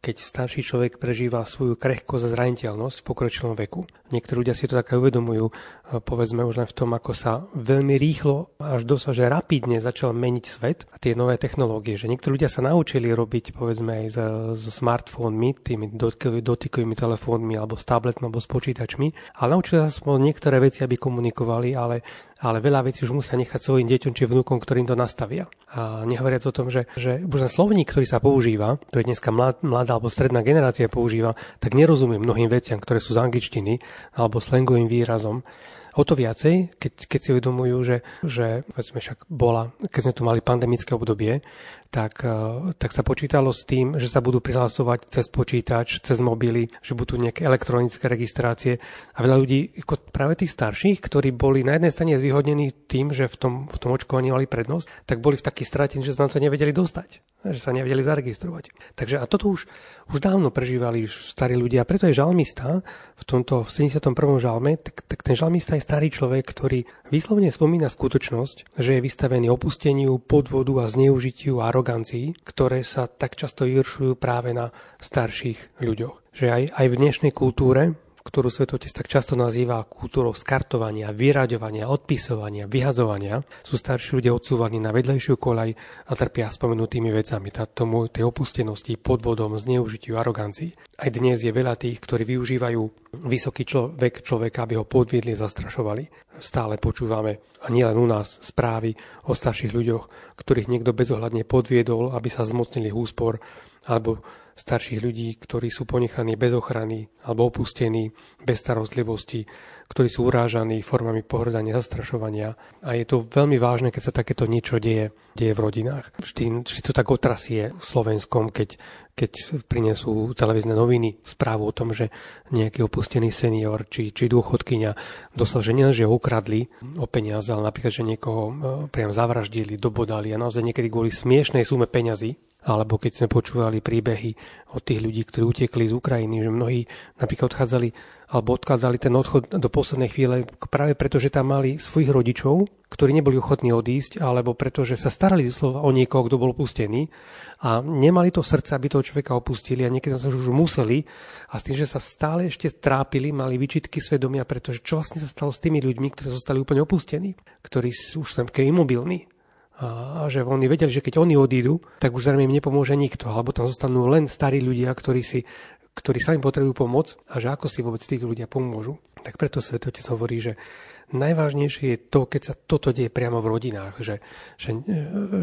keď starší človek prežíva svoju krehkosť a zraniteľnosť v pokročilom veku. Niektorí ľudia si to tak uvedomujú, e, povedzme už len v tom, ako sa veľmi rýchlo až dosť, že rapidne začal meniť svet a tie nové technológie. Že niektorí ľudia sa naučili robiť povedzme aj so smartfónmi, tými dotykovými telefónmi alebo s tabletmi alebo s počítačmi, ale naučili sa niektoré veci, aby komunikovali, ale ale veľa vecí už musia nechať svojim deťom či vnúkom, ktorým to nastavia. A nehovoriac o tom, že, že už ten slovník, ktorý sa používa, ktorý dneska mlad, mladá alebo stredná generácia používa, tak nerozumie mnohým veciam, ktoré sú z angličtiny alebo slangovým výrazom. O to viacej, keď, keď si uvedomujú, že, že však bola, keď sme tu mali pandemické obdobie, tak, e, tak sa počítalo s tým, že sa budú prihlasovať cez počítač, cez mobily, že budú nejaké elektronické registrácie. A veľa ľudí, ako práve tých starších, ktorí boli na jednej strane zvýhodnení tým, že v tom, v tom očkovaní mali prednosť, tak boli v takých stratení, že sa na to nevedeli dostať, že sa nevedeli zaregistrovať. Takže a toto už, už dávno prežívali starí ľudia. Preto je žalmista v tomto v 71. žalme, tak, tak ten žalmista je starý človek, ktorý vyslovne spomína skutočnosť, že je vystavený opusteniu, podvodu a zneužitiu a arogancii, ktoré sa tak často vyvršujú práve na starších ľuďoch. Že aj, aj v dnešnej kultúre, ktorú Svetotec tak často nazýva kultúrou skartovania, vyraďovania, odpisovania, vyhadzovania, sú starší ľudia odsúvaní na vedlejšiu kolaj a trpia spomenutými vecami, tomu tej opustenosti, podvodom, zneužitiu, arogancii. Aj dnes je veľa tých, ktorí využívajú vysoký človek človeka, aby ho podviedli zastrašovali stále počúvame, a nielen u nás, správy o starších ľuďoch, ktorých niekto bezohľadne podviedol, aby sa zmocnili úspor, alebo starších ľudí, ktorí sú ponechaní bez ochrany alebo opustení, bez starostlivosti, ktorí sú urážaní formami pohrdania, zastrašovania. A je to veľmi vážne, keď sa takéto niečo deje, deje v rodinách. Vždy, vždy to tak otrasie v Slovenskom, keď, keď prinesú televízne noviny správu o tom, že nejaký opustený senior či, či dôchodkynia dostal, že nielen, ukradli o peniaze, ale napríklad, že niekoho e, priam zavraždili, dobodali a naozaj niekedy kvôli smiešnej sume peňazí alebo keď sme počúvali príbehy od tých ľudí, ktorí utekli z Ukrajiny, že mnohí napríklad odchádzali alebo odkladali ten odchod do poslednej chvíle práve preto, že tam mali svojich rodičov, ktorí neboli ochotní odísť, alebo preto, že sa starali slova o niekoho, kto bol opustený a nemali to srdce, aby toho človeka opustili a niekedy sa už museli a s tým, že sa stále ešte trápili, mali vyčitky svedomia, pretože čo vlastne sa stalo s tými ľuďmi, ktorí zostali úplne opustení, ktorí sú už tam imobilní a že oni vedeli, že keď oni odídu, tak už zrejme im nepomôže nikto, alebo tam zostanú len starí ľudia, ktorí si ktorí sami potrebujú pomoc a že ako si vôbec títo ľudia pomôžu. Tak preto Svetotec hovorí, že najvážnejšie je to, keď sa toto deje priamo v rodinách, že, že,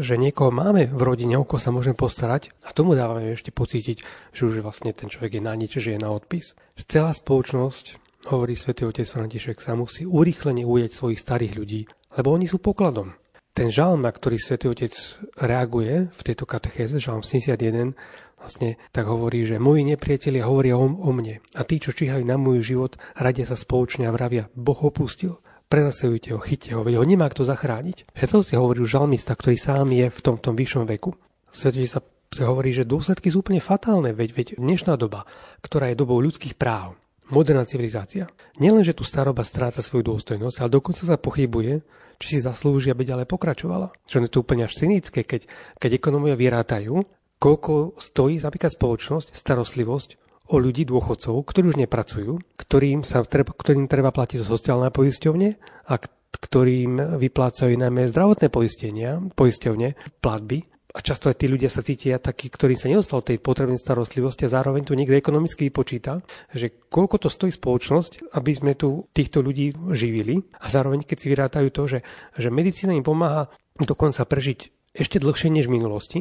že niekoho máme v rodine, o koho sa môžeme postarať a tomu dávame ešte pocítiť, že už vlastne ten človek je na nič, že je na odpis. Celá spoločnosť, hovorí svätý otec František, sa musí urýchlene ujať svojich starých ľudí, lebo oni sú pokladom. Ten žalm, na ktorý svätý Otec reaguje v tejto katechéze, žalm 71, vlastne tak hovorí, že moji nepriatelia hovoria o, o mne a tí, čo číhajú na môj život, radia sa spoločne a vravia, Boh opustil. Prenasledujte ho, chytte ho, veď ho nemá kto zachrániť. Že to si hovorí žalmista, ktorý sám je v tom, tom vyššom veku. Svetý sa sa hovorí, že dôsledky sú úplne fatálne, veď, veď dnešná doba, ktorá je dobou ľudských práv, moderná civilizácia, nielen, tu staroba stráca svoju dôstojnosť, ale dokonca sa pochybuje, či si zaslúži, aby ďalej pokračovala. Že je to úplne až cynické, keď, keď ekonomia vyrátajú, koľko stojí napríklad spoločnosť, starostlivosť o ľudí dôchodcov, ktorí už nepracujú, ktorým, sa treba, ktorým treba platiť zo sociálne poisťovne a ktorým vyplácajú najmä zdravotné poistenia, poisťovne, platby a často aj tí ľudia sa cítia takí, ktorí sa nedostali tej potrebnej starostlivosti a zároveň tu niekde ekonomicky vypočíta, že koľko to stojí spoločnosť, aby sme tu týchto ľudí živili. A zároveň keď si vyrátajú to, že, že medicína im pomáha dokonca prežiť ešte dlhšie než v minulosti,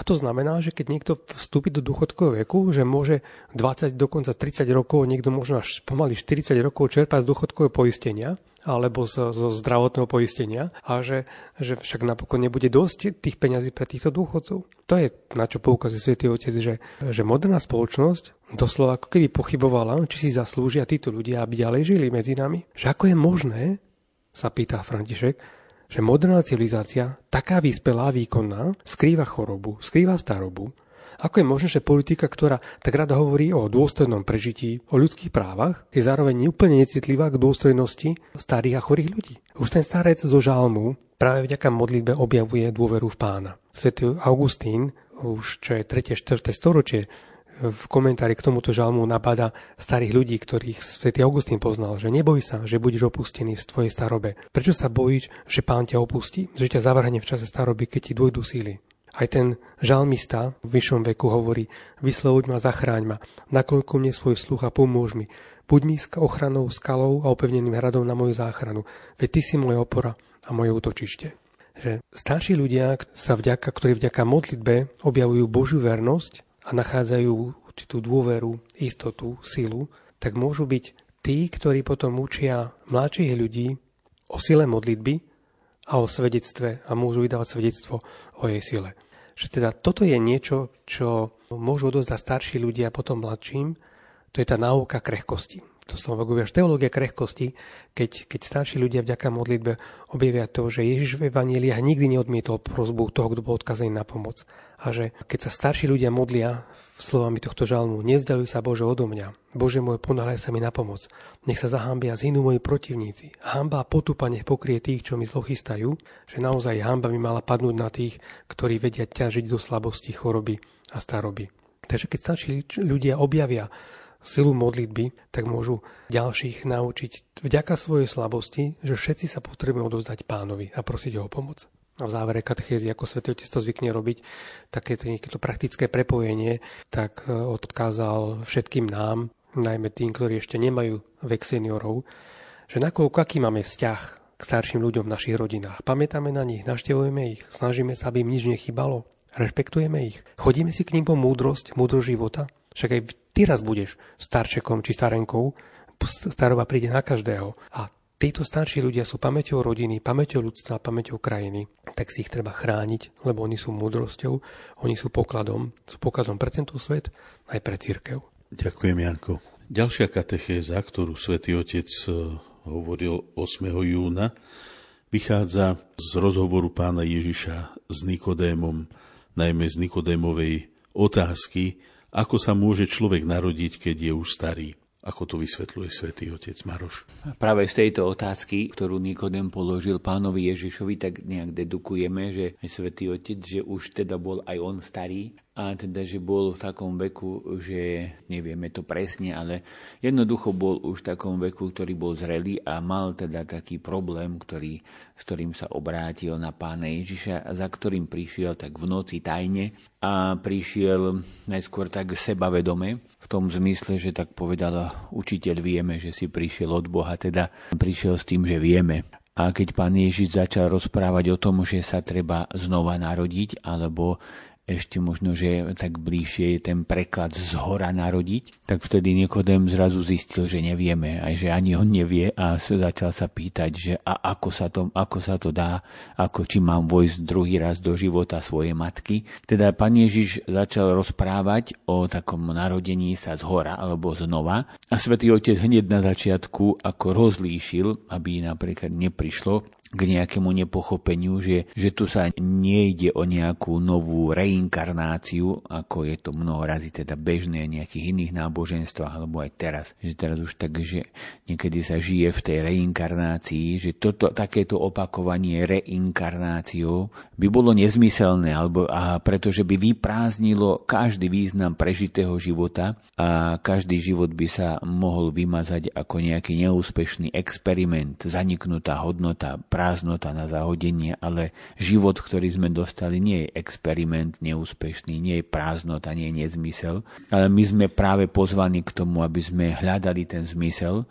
a to znamená, že keď niekto vstúpi do dôchodkového veku, že môže 20, dokonca 30 rokov, niekto možno až pomaly 40 rokov čerpať z dôchodkového poistenia, alebo zo, zo zdravotného poistenia a že, že však napokon nebude dosť tých peňazí pre týchto dôchodcov. To je na čo poukazuje Svetý Otec, že, že moderná spoločnosť doslova ako keby pochybovala, či si zaslúžia títo ľudia, aby ďalej žili medzi nami. Že ako je možné, sa pýta František, že moderná civilizácia, taká vyspelá, výkonná, skrýva chorobu, skrýva starobu, ako je možné, že politika, ktorá tak rada hovorí o dôstojnom prežití, o ľudských právach, je zároveň úplne necitlivá k dôstojnosti starých a chorých ľudí? Už ten starec zo žalmu práve vďaka modlitbe objavuje dôveru v pána. Svetý Augustín, už čo je 3. 4. storočie, v komentári k tomuto žalmu nabada starých ľudí, ktorých svätý Augustín poznal, že neboj sa, že budeš opustený v tvojej starobe. Prečo sa bojíš, že pán ťa opustí, že ťa zavrhne v čase staroby, keď ti dôjdu síly? Aj ten žalmista v vyššom veku hovorí, vyslovuď ma, zachráň ma, nakoľko mne svoj sluch a pomôž mi. Buď mi ochranou, skalou a opevneným hradom na moju záchranu, veď ty si moja opora a moje útočište. Že starší ľudia, sa vďaka, ktorí vďaka modlitbe objavujú Božiu vernosť a nachádzajú určitú dôveru, istotu, silu, tak môžu byť tí, ktorí potom učia mladších ľudí o sile modlitby a o svedectve a môžu vydávať svedectvo o jej sile. Že teda toto je niečo, čo môžu odozdať starší ľudia potom mladším, to je tá náuka krehkosti. To som že teológia krehkosti, keď, keď starší ľudia vďaka modlitbe objavia to, že Ježiš v Evangeliách nikdy neodmietol prozbu toho, kto bol odkazený na pomoc. A že keď sa starší ľudia modlia slovami tohto žalmu, nezdajú sa Bože odo mňa. Bože môj, ponáhľaj sa mi na pomoc. Nech sa zahambia zhynú moji protivníci. Hamba a potupa nech pokrie tých, čo mi zlochystajú, že naozaj hamba mi mala padnúť na tých, ktorí vedia ťažiť zo slabosti, choroby a staroby. Takže keď starší ľudia objavia silu modlitby, tak môžu ďalších naučiť vďaka svojej slabosti, že všetci sa potrebujú odozdať pánovi a prosiť ho o pomoc a v závere katechézy, ako Svetý Otec to zvykne robiť, také to praktické prepojenie, tak e, odkázal všetkým nám, najmä tým, ktorí ešte nemajú vek seniorov, že nakoľko aký máme vzťah k starším ľuďom v našich rodinách. Pamätáme na nich, navštevujeme ich, snažíme sa, aby im nič nechybalo, rešpektujeme ich, chodíme si k ním po múdrosť, múdrosť života. Však aj ty raz budeš starčekom či starenkou, staroba príde na každého. A Títo starší ľudia sú pamäťou rodiny, pamäťou ľudstva, pamäťou krajiny, tak si ich treba chrániť, lebo oni sú múdrosťou, oni sú pokladom, sú pokladom pre tento svet aj pre církev. Ďakujem, Janko. Ďalšia katechéza, ktorú svätý Otec e, hovoril 8. júna, vychádza z rozhovoru pána Ježiša s Nikodémom, najmä z Nikodémovej otázky, ako sa môže človek narodiť, keď je už starý. Ako to vysvetľuje svätý otec Maroš? Práve z tejto otázky, ktorú Nikodem položil pánovi Ježišovi, tak nejak dedukujeme, že svätý otec, že už teda bol aj on starý a teda, že bol v takom veku, že nevieme to presne, ale jednoducho bol už v takom veku, ktorý bol zrelý a mal teda taký problém, ktorý, s ktorým sa obrátil na pána Ježiša, za ktorým prišiel tak v noci tajne a prišiel najskôr tak sebavedome, v tom zmysle, že tak povedal učiteľ, vieme, že si prišiel od Boha, teda prišiel s tým, že vieme. A keď pán Ježiš začal rozprávať o tom, že sa treba znova narodiť, alebo ešte možno, že tak bližšie je ten preklad z hora narodiť, tak vtedy Nikodem zrazu zistil, že nevieme, aj že ani on nevie a začal sa pýtať, že a ako sa to, ako sa to dá, ako či mám vojsť druhý raz do života svojej matky. Teda pán Ježiš začal rozprávať o takom narodení sa z hora alebo znova a svätý Otec hneď na začiatku ako rozlíšil, aby napríklad neprišlo k nejakému nepochopeniu, že, že tu sa nejde o nejakú novú reinkarnáciu, ako je to mnoho razy teda bežné v nejakých iných náboženstvách, alebo aj teraz. Že teraz už tak, že niekedy sa žije v tej reinkarnácii, že toto, takéto opakovanie reinkarnáciou by bolo nezmyselné, alebo, a pretože by vyprázdnilo každý význam prežitého života a každý život by sa mohol vymazať ako nejaký neúspešný experiment, zaniknutá hodnota, prázdnota na zahodenie, ale život, ktorý sme dostali, nie je experiment neúspešný, nie je prázdnota, nie je nezmysel, ale my sme práve pozvaní k tomu, aby sme hľadali ten zmysel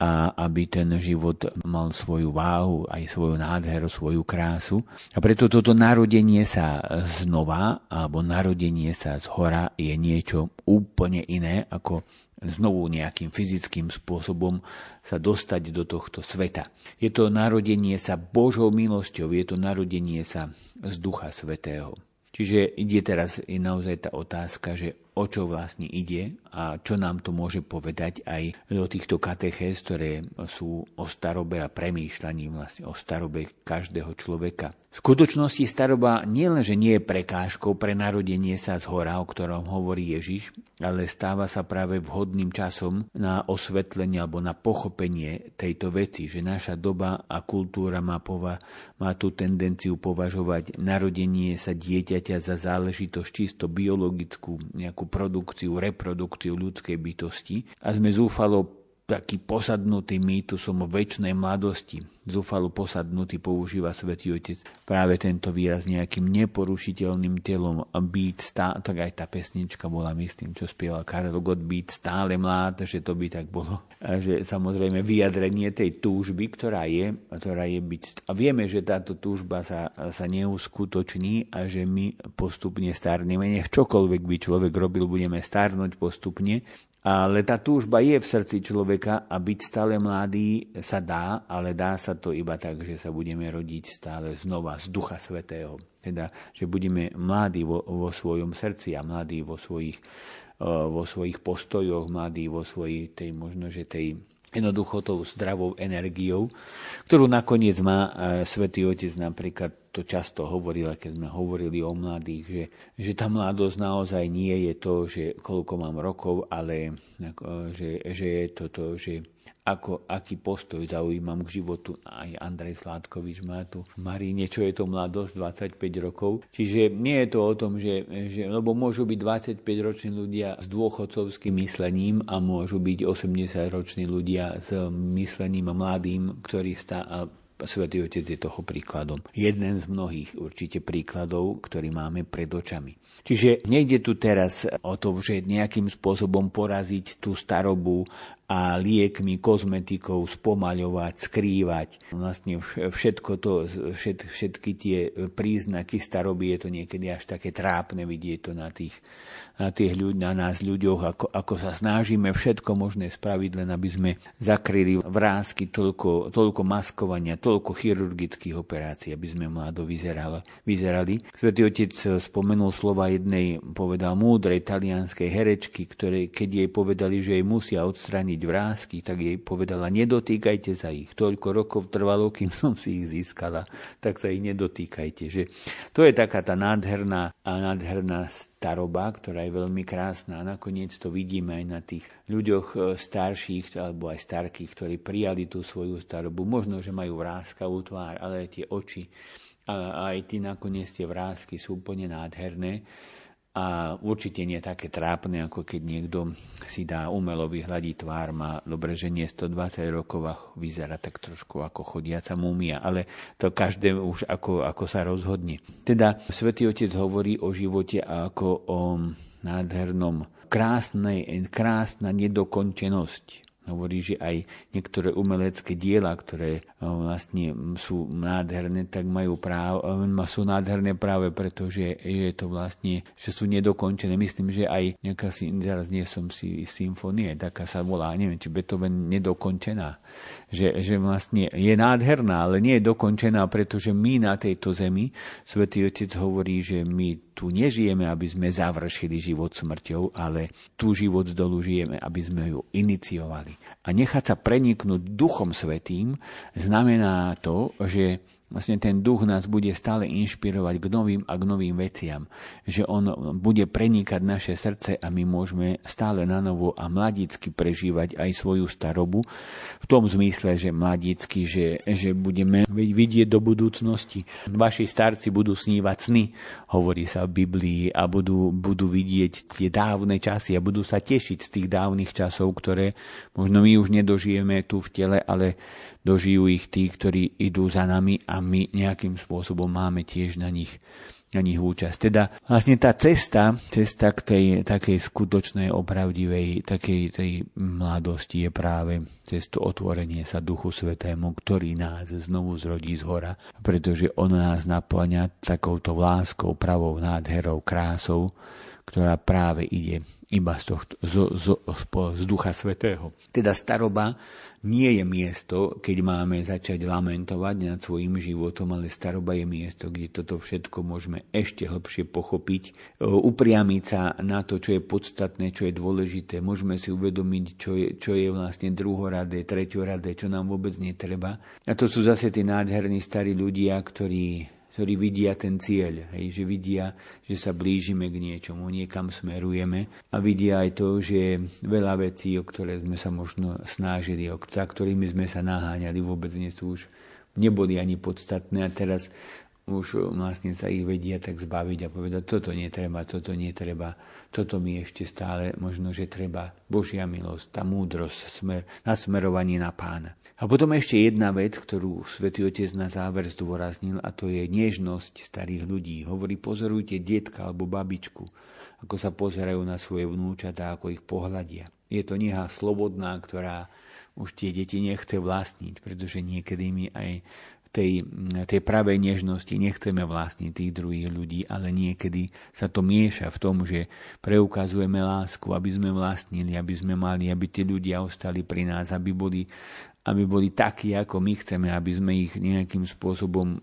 a aby ten život mal svoju váhu, aj svoju nádheru, svoju krásu. A preto toto narodenie sa znova, alebo narodenie sa z hora je niečo úplne iné ako znovu nejakým fyzickým spôsobom sa dostať do tohto sveta. Je to narodenie sa Božou milosťou, je to narodenie sa z Ducha Svetého. Čiže ide teraz je naozaj tá otázka, že o čo vlastne ide a čo nám to môže povedať aj do týchto katechéz, ktoré sú o starobe a premýšľaním vlastne o starobe každého človeka. V skutočnosti staroba nielenže nie je prekážkou pre narodenie sa z hora, o ktorom hovorí Ježiš, ale stáva sa práve vhodným časom na osvetlenie alebo na pochopenie tejto veci, že naša doba a kultúra má, pova- má tú tendenciu považovať narodenie sa dieťaťa za záležitosť čisto biologickú, nejakú produkciu, reprodukciu ľudskej bytosti. A sme zúfalo taký posadnutý mýtusom o väčšnej mladosti, zúfalo posadnutý používa Svetý Otec práve tento výraz nejakým neporušiteľným telom byť stále, tak aj tá pesnička bola, myslím, čo spieval Karel Gott, byť stále mlád, že to by tak bolo. A že samozrejme vyjadrenie tej túžby, ktorá je, ktorá je byť. A vieme, že táto túžba sa, sa neuskutoční a že my postupne starneme. Nech čokoľvek by človek robil, budeme starnúť postupne ale tá túžba je v srdci človeka a byť stále mladý sa dá, ale dá sa to iba tak, že sa budeme rodiť stále znova z Ducha Svetého. Teda, že budeme mladí vo, vo svojom srdci a mladí vo svojich, uh, vo svojich postojoch, mladí vo svojej tej možno, že tej jednoducho tou zdravou energiou, ktorú nakoniec má e, Svetý Otec napríklad to často hovoril, keď sme hovorili o mladých, že, že tá mladosť naozaj nie je to, že koľko mám rokov, ale že, že je to to, že ako, aký postoj zaujímam k životu. Aj Andrej Sládkovič má tu Maríne, čo je to mladosť, 25 rokov. Čiže nie je to o tom, že, že lebo môžu byť 25-roční ľudia s dôchodcovským myslením a môžu byť 80-roční ľudia s myslením mladým, ktorí stá, Svetý Otec je toho príkladom. Jeden z mnohých určite príkladov, ktorý máme pred očami. Čiže nejde tu teraz o to, že nejakým spôsobom poraziť tú starobu a liekmi, kozmetikou spomaľovať, skrývať. Vlastne všetko to, všet, všetky tie príznaky staroby je to niekedy až také trápne vidieť to na tých, na tých ľudí, na nás ľuďoch, ako, ako sa snažíme všetko možné spraviť, len aby sme zakryli vrázky toľko, toľko maskovania, toľko chirurgických operácií, aby sme mlado vyzerali. vyzerali. Svetý otec spomenul slova jednej, povedal múdrej talianskej herečky, ktoré, keď jej povedali, že jej musia odstraniť robiť vrázky, tak jej povedala, nedotýkajte sa ich. Toľko rokov trvalo, kým som si ich získala, tak sa ich nedotýkajte. Že to je taká tá nádherná a nádherná staroba, ktorá je veľmi krásna. A nakoniec to vidíme aj na tých ľuďoch e, starších alebo aj starkých, ktorí prijali tú svoju starobu. Možno, že majú vrázkavú tvár, ale tie oči a aj ty nakoniec tie vrázky sú úplne nádherné a určite nie také trápne, ako keď niekto si dá umelo vyhľadiť tvár, má dobre, že nie 120 rokov a vyzerá tak trošku ako chodiaca múmia, ale to každé už ako, ako sa rozhodne. Teda Svetý Otec hovorí o živote ako o nádhernom, krásnej, krásna nedokončenosť hovorí, že aj niektoré umelecké diela, ktoré e, vlastne sú nádherné, tak majú práv, e, sú nádherné práve preto, že je to vlastne, že sú nedokončené. Myslím, že aj nejaká, teraz nie som si symfónie, taká sa volá, neviem, či Beethoven nedokončená. Že, že vlastne je nádherná, ale nie je dokončená, pretože my na tejto zemi, Svetý Otec hovorí, že my tu nežijeme, aby sme završili život smrťou, ale tu život dolu žijeme, aby sme ju iniciovali. A nechať sa preniknúť Duchom Svetým znamená to, že vlastne ten duch nás bude stále inšpirovať k novým a k novým veciam. Že on bude prenikať naše srdce a my môžeme stále na novo a mladicky prežívať aj svoju starobu. V tom zmysle, že mladicky, že, že budeme vidieť do budúcnosti. Vaši starci budú snívať sny, hovorí sa v Biblii, a budú, budú vidieť tie dávne časy a budú sa tešiť z tých dávnych časov, ktoré možno my už nedožijeme tu v tele, ale dožijú ich tí, ktorí idú za nami a my nejakým spôsobom máme tiež na nich na nich účasť. Teda vlastne tá cesta, cesta k tej takej skutočnej, opravdivej, takej tej mladosti je práve cesto otvorenie sa Duchu Svetému, ktorý nás znovu zrodí z hora, pretože on nás naplňa takouto láskou, pravou nádherou, krásou, ktorá práve ide iba z, tohto, z, z, z, z Ducha Svetého. Teda staroba nie je miesto, keď máme začať lamentovať nad svojim životom, ale staroba je miesto, kde toto všetko môžeme ešte hlbšie pochopiť, e, upriamiť sa na to, čo je podstatné, čo je dôležité. Môžeme si uvedomiť, čo je, čo je vlastne druhoradé, treťoradé, čo nám vôbec netreba. A to sú zase tí nádherní starí ľudia, ktorí ktorí vidia ten cieľ, hej, že vidia, že sa blížime k niečomu, niekam smerujeme a vidia aj to, že veľa vecí, o ktoré sme sa možno snažili, o ktorými sme sa naháňali, vôbec nie sú už neboli ani podstatné a teraz už vlastne sa ich vedia tak zbaviť a povedať, toto netreba, toto netreba, toto mi ešte stále možno, že treba Božia milosť, tá múdrosť, smer, nasmerovanie na pána. A potom ešte jedna vec, ktorú svätý Otec na záver zdôraznil, a to je nežnosť starých ľudí. Hovorí, pozorujte dietka alebo babičku, ako sa pozerajú na svoje vnúčatá, ako ich pohľadia. Je to neha slobodná, ktorá už tie deti nechce vlastniť, pretože niekedy my aj tej, tej pravej nežnosti nechceme vlastniť tých druhých ľudí, ale niekedy sa to mieša v tom, že preukazujeme lásku, aby sme vlastnili, aby sme mali, aby tí ľudia ostali pri nás, aby boli aby boli takí, ako my chceme, aby sme ich nejakým spôsobom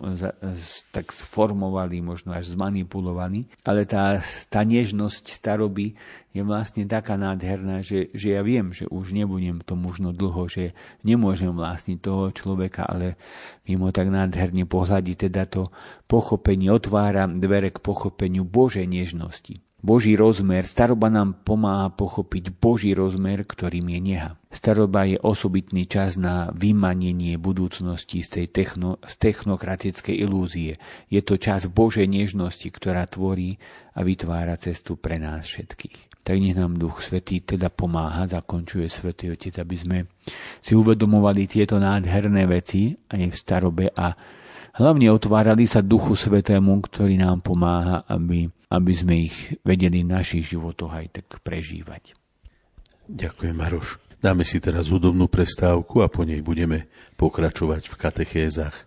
tak sformovali, možno až zmanipulovali. Ale tá, tá nežnosť staroby je vlastne taká nádherná, že, že ja viem, že už nebudem to možno dlho, že nemôžem vlastniť toho človeka, ale viem ho tak nádherne pohľadiť, teda to pochopenie otvára dvere k pochopeniu Božej nežnosti. Boží rozmer, staroba nám pomáha pochopiť Boží rozmer, ktorým je neha. Staroba je osobitný čas na vymanenie budúcnosti z tej techno, z technokratickej ilúzie. Je to čas Božej nežnosti, ktorá tvorí a vytvára cestu pre nás všetkých. Tak nech nám Duch Svetý teda pomáha, zakončuje Svetý Otec, aby sme si uvedomovali tieto nádherné veci aj v starobe a hlavne otvárali sa Duchu Svetému, ktorý nám pomáha, aby aby sme ich vedeli v našich životoch aj tak prežívať. Ďakujem, Maroš. Dáme si teraz hudobnú prestávku a po nej budeme pokračovať v katechézach.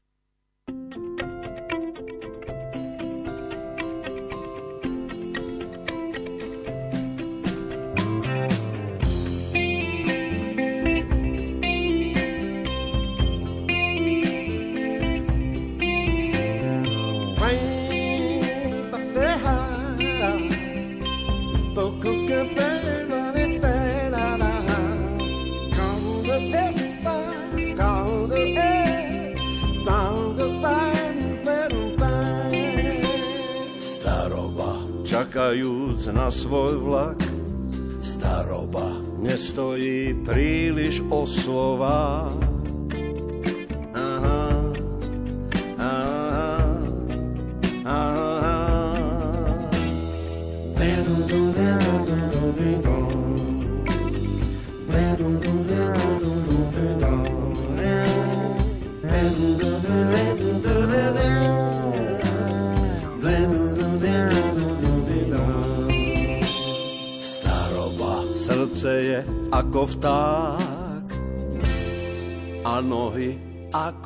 Čakajúc na svoj vlak. Staroba nestojí príliš o slova.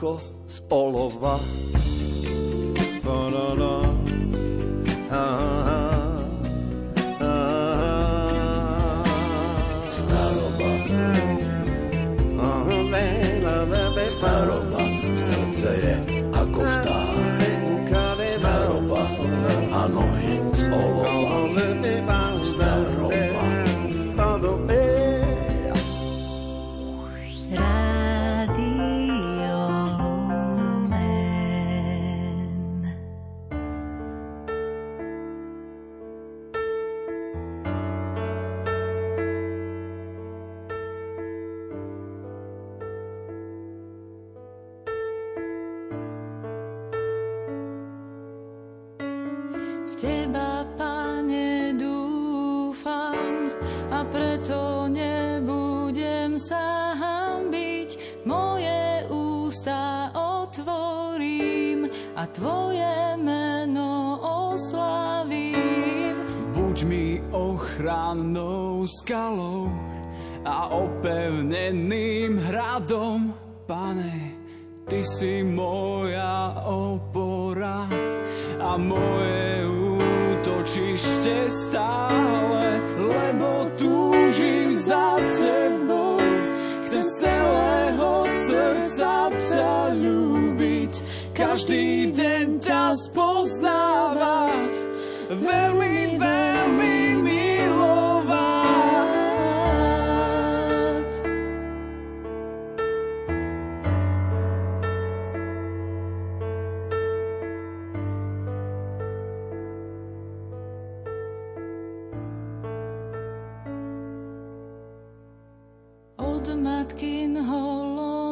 Ako Od matkinho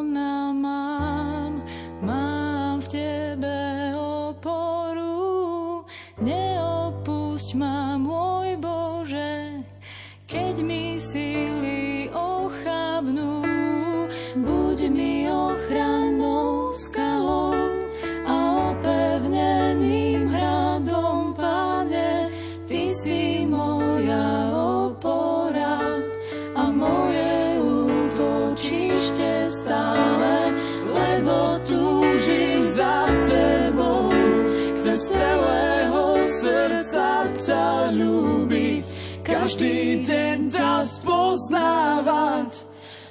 každý deň ťa spoznávať,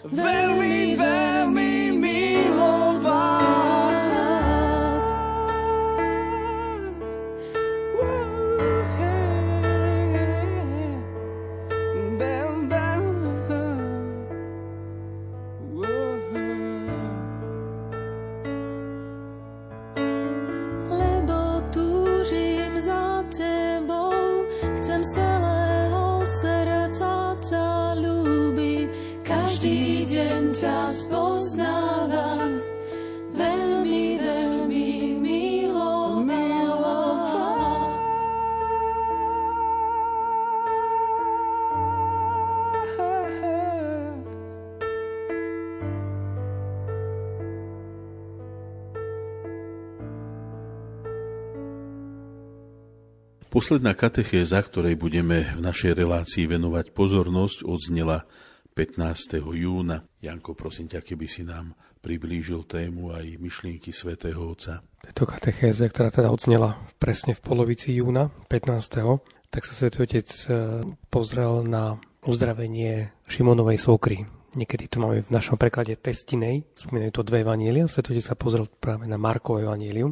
veľmi, Posledná katechéza, ktorej budeme v našej relácii venovať pozornosť, odznela 15. júna. Janko, prosím ťa, keby si nám priblížil tému aj myšlienky svätého Otca. tejto katechéze, ktorá teda odznela presne v polovici júna, 15. tak sa Svetý Otec e, pozrel na uzdravenie Šimonovej svokry. Niekedy to máme v našom preklade testinej, spomínajú to dve evanielia, Svetý Otec sa pozrel práve na Markovo evanílium.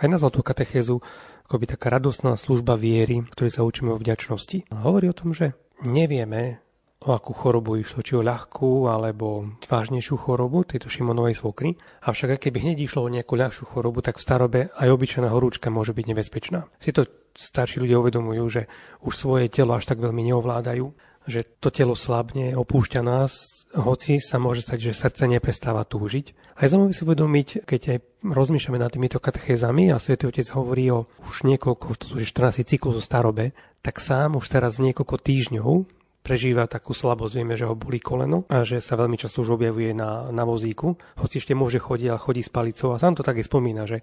Aj nazval tú katechézu akoby taká radostná služba viery, ktorej sa učíme o vďačnosti. A hovorí o tom, že nevieme, o akú chorobu išlo, či o ľahkú alebo vážnejšiu chorobu tejto Šimonovej svokry. Avšak aj keby hneď išlo o nejakú ľahšiu chorobu, tak v starobe aj obyčajná horúčka môže byť nebezpečná. Si to starší ľudia uvedomujú, že už svoje telo až tak veľmi neovládajú, že to telo slabne, opúšťa nás, hoci sa môže stať, že srdce neprestáva túžiť. A je zaujímavé si uvedomiť, keď aj rozmýšľame nad týmito katechézami a Svetý Otec hovorí o už niekoľko, to sú 14 cyklus o starobe, tak sám už teraz niekoľko týždňov prežíva takú slabosť, vieme, že ho bolí koleno a že sa veľmi často už objavuje na, na vozíku, hoci ešte môže chodiť, ale chodí s palicou a sám to tak aj spomína, že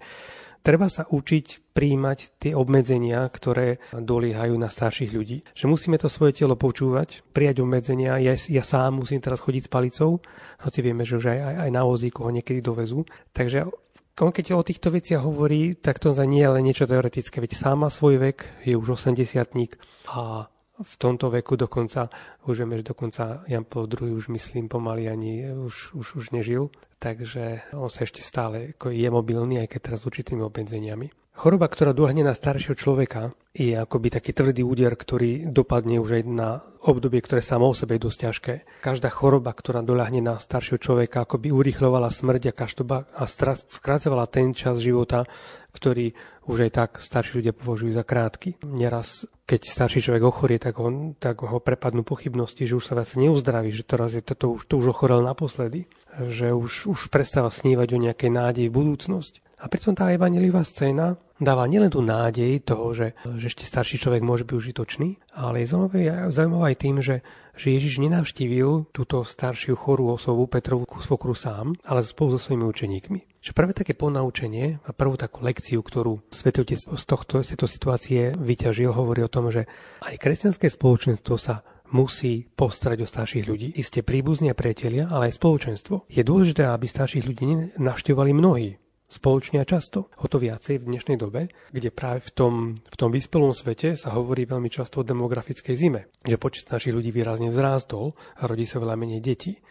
treba sa učiť príjmať tie obmedzenia, ktoré doliehajú na starších ľudí. Že musíme to svoje telo počúvať, prijať obmedzenia. Ja, ja sám musím teraz chodiť s palicou, hoci vieme, že už aj, aj, aj na vozíku ho niekedy dovezú. Takže on keď o týchto veciach hovorí, tak to za nie je len niečo teoretické, veď sám má svoj vek, je už 80 a v tomto veku dokonca, už vieme, že dokonca Jan Paul II už myslím pomaly ani už, už, už nežil, takže on sa ešte stále je mobilný, aj keď teraz s určitými obmedzeniami. Choroba, ktorá dohne na staršieho človeka, je akoby taký tvrdý úder, ktorý dopadne už aj na obdobie, ktoré samo o sebe je dosť ťažké. Každá choroba, ktorá doľahne na staršieho človeka, akoby urýchľovala smrť a, každoba, a skracovala ten čas života, ktorý už aj tak starší ľudia považujú za krátky. Neraz, keď starší človek ochorie, tak, on, tak ho prepadnú pochybnosti, že už sa viac neuzdraví, že teraz je toto už, to už ochorel naposledy, že už, už prestáva snívať o nejakej nádej v budúcnosť. A pritom tá evangelivá scéna dáva nielen tú nádej toho, že, že ešte starší človek môže byť užitočný, ale je zaujímavé, aj tým, že, že Ježiš nenavštívil túto staršiu chorú osobu Petrovú svokru sám, ale spolu so svojimi učeníkmi. Čo prvé také ponaučenie a prvú takú lekciu, ktorú Svetotec z tohto, z tejto situácie vyťažil, hovorí o tom, že aj kresťanské spoločenstvo sa musí postarať o starších ľudí. Isté príbuzní a priatelia, ale aj spoločenstvo. Je dôležité, aby starších ľudí navštevovali mnohí spoločne a často. O to viacej v dnešnej dobe, kde práve v tom, v tom vyspelom svete sa hovorí veľmi často o demografickej zime, že počet našich ľudí výrazne vzrástol a rodí sa veľa menej detí.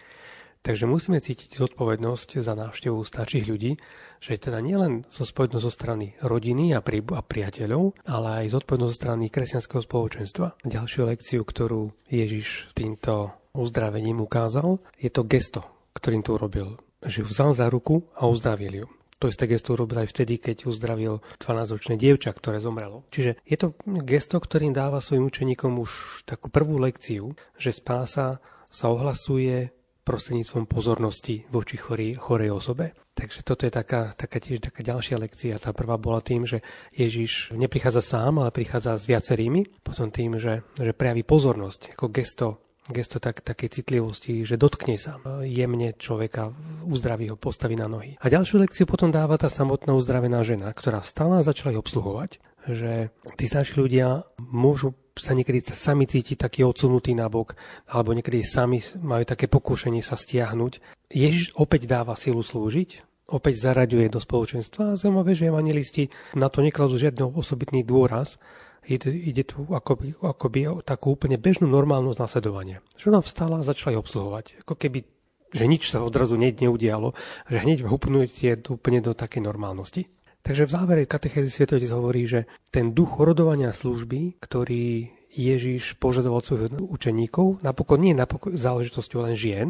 Takže musíme cítiť zodpovednosť za návštevu starších ľudí, že teda nielen zodpovednosť zo strany rodiny a, pri, a priateľov, ale aj zodpovednosť zo strany kresťanského spoločenstva. Ďalšiu lekciu, ktorú Ježiš týmto uzdravením ukázal, je to gesto, ktorým to urobil. Že ju vzal za ruku a uzdravil ju. To isté gesto urobil aj vtedy, keď uzdravil 12-ročné dievča, ktoré zomrelo. Čiže je to gesto, ktorým dáva svojim učeníkom už takú prvú lekciu, že spása sa ohlasuje prostredníctvom pozornosti voči chorej, chorej osobe. Takže toto je taká, taká tiež taká ďalšia lekcia. Tá prvá bola tým, že Ježiš neprichádza sám, ale prichádza s viacerými. Potom tým, že, že prejaví pozornosť ako gesto gesto tak, takej citlivosti, že dotkne sa jemne človeka, uzdraví ho, postaví na nohy. A ďalšiu lekciu potom dáva tá samotná uzdravená žena, ktorá stala a začala ich obsluhovať. Že tí starší ľudia môžu sa niekedy sami cítiť taký odsunutý nabok, alebo niekedy sami majú také pokúšanie sa stiahnuť. Ježiš opäť dáva silu slúžiť, opäť zaraďuje do spoločenstva a zaujímavé, že evangelisti na to nekladú žiadny osobitný dôraz, ide, ide tu akoby, akoby o takú úplne bežnú normálnosť nasledovania. Že ona vstala a začala ich obsluhovať. Ako keby že nič sa odrazu ne, neudialo, že hneď je úplne do takej normálnosti. Takže v závere katechézy Svetotec hovorí, že ten duch rodovania služby, ktorý Ježiš požadoval svojich učeníkov, napokon nie napokon záležitosťou len žien,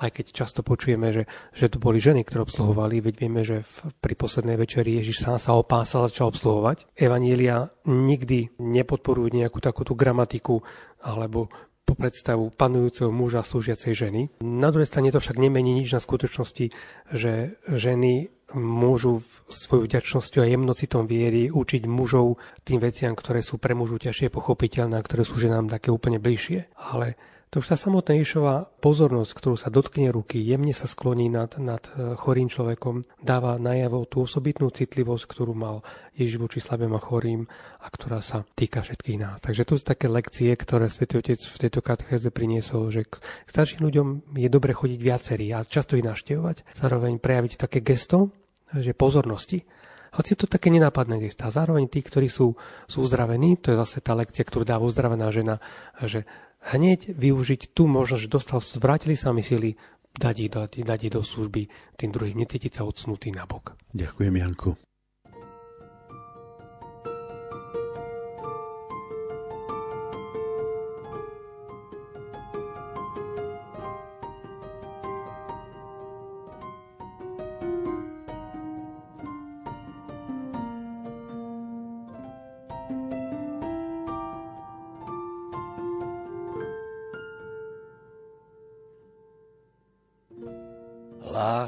aj keď často počujeme, že, že to boli ženy, ktoré obsluhovali, veď vieme, že v, pri poslednej večeri Ježiš sám sa opásal a začal obsluhovať. Evanielia nikdy nepodporujú nejakú takúto gramatiku alebo po predstavu panujúceho muža slúžiacej ženy. Na druhej strane to však nemení nič na skutočnosti, že ženy môžu svoju vďačnosťou a jemnocitom viery učiť mužov tým veciam, ktoré sú pre mužov ťažšie pochopiteľné a ktoré sú ženám také úplne bližšie. Ale to už tá samotná Ježova pozornosť, ktorú sa dotkne ruky, jemne sa skloní nad, nad e, chorým človekom, dáva najavo tú osobitnú citlivosť, ktorú mal Ježiš voči slabým a chorým a ktorá sa týka všetkých nás. Takže to sú také lekcie, ktoré Svetý Otec v tejto katechéze priniesol, že k starším ľuďom je dobre chodiť viacerí a často ich naštevovať. Zároveň prejaviť také gesto, že pozornosti. Hoci to také nenápadné gesto. A zároveň tí, ktorí sú, sú uzdravení, to je zase tá lekcia, ktorú dáva uzdravená žena, že hneď využiť tú možnosť, že dostal, vrátili sa mi sily, dať ich, dať, dať ich do služby tým druhým, necítiť sa odsunutý na bok. Ďakujem, Janko.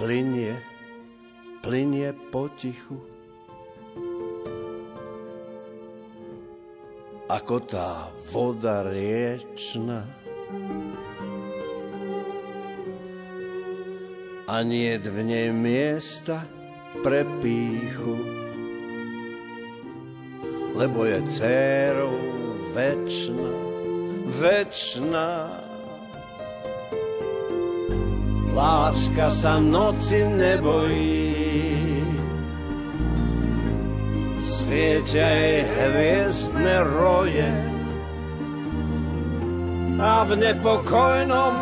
Plinie, plinie potichu. Ako tá voda riečna. A nie v nej miesta pre píchu. Lebo je dcerou večná, večná Láska sa noci nebojí, svietia jej hviezdne roje a v nepokojnom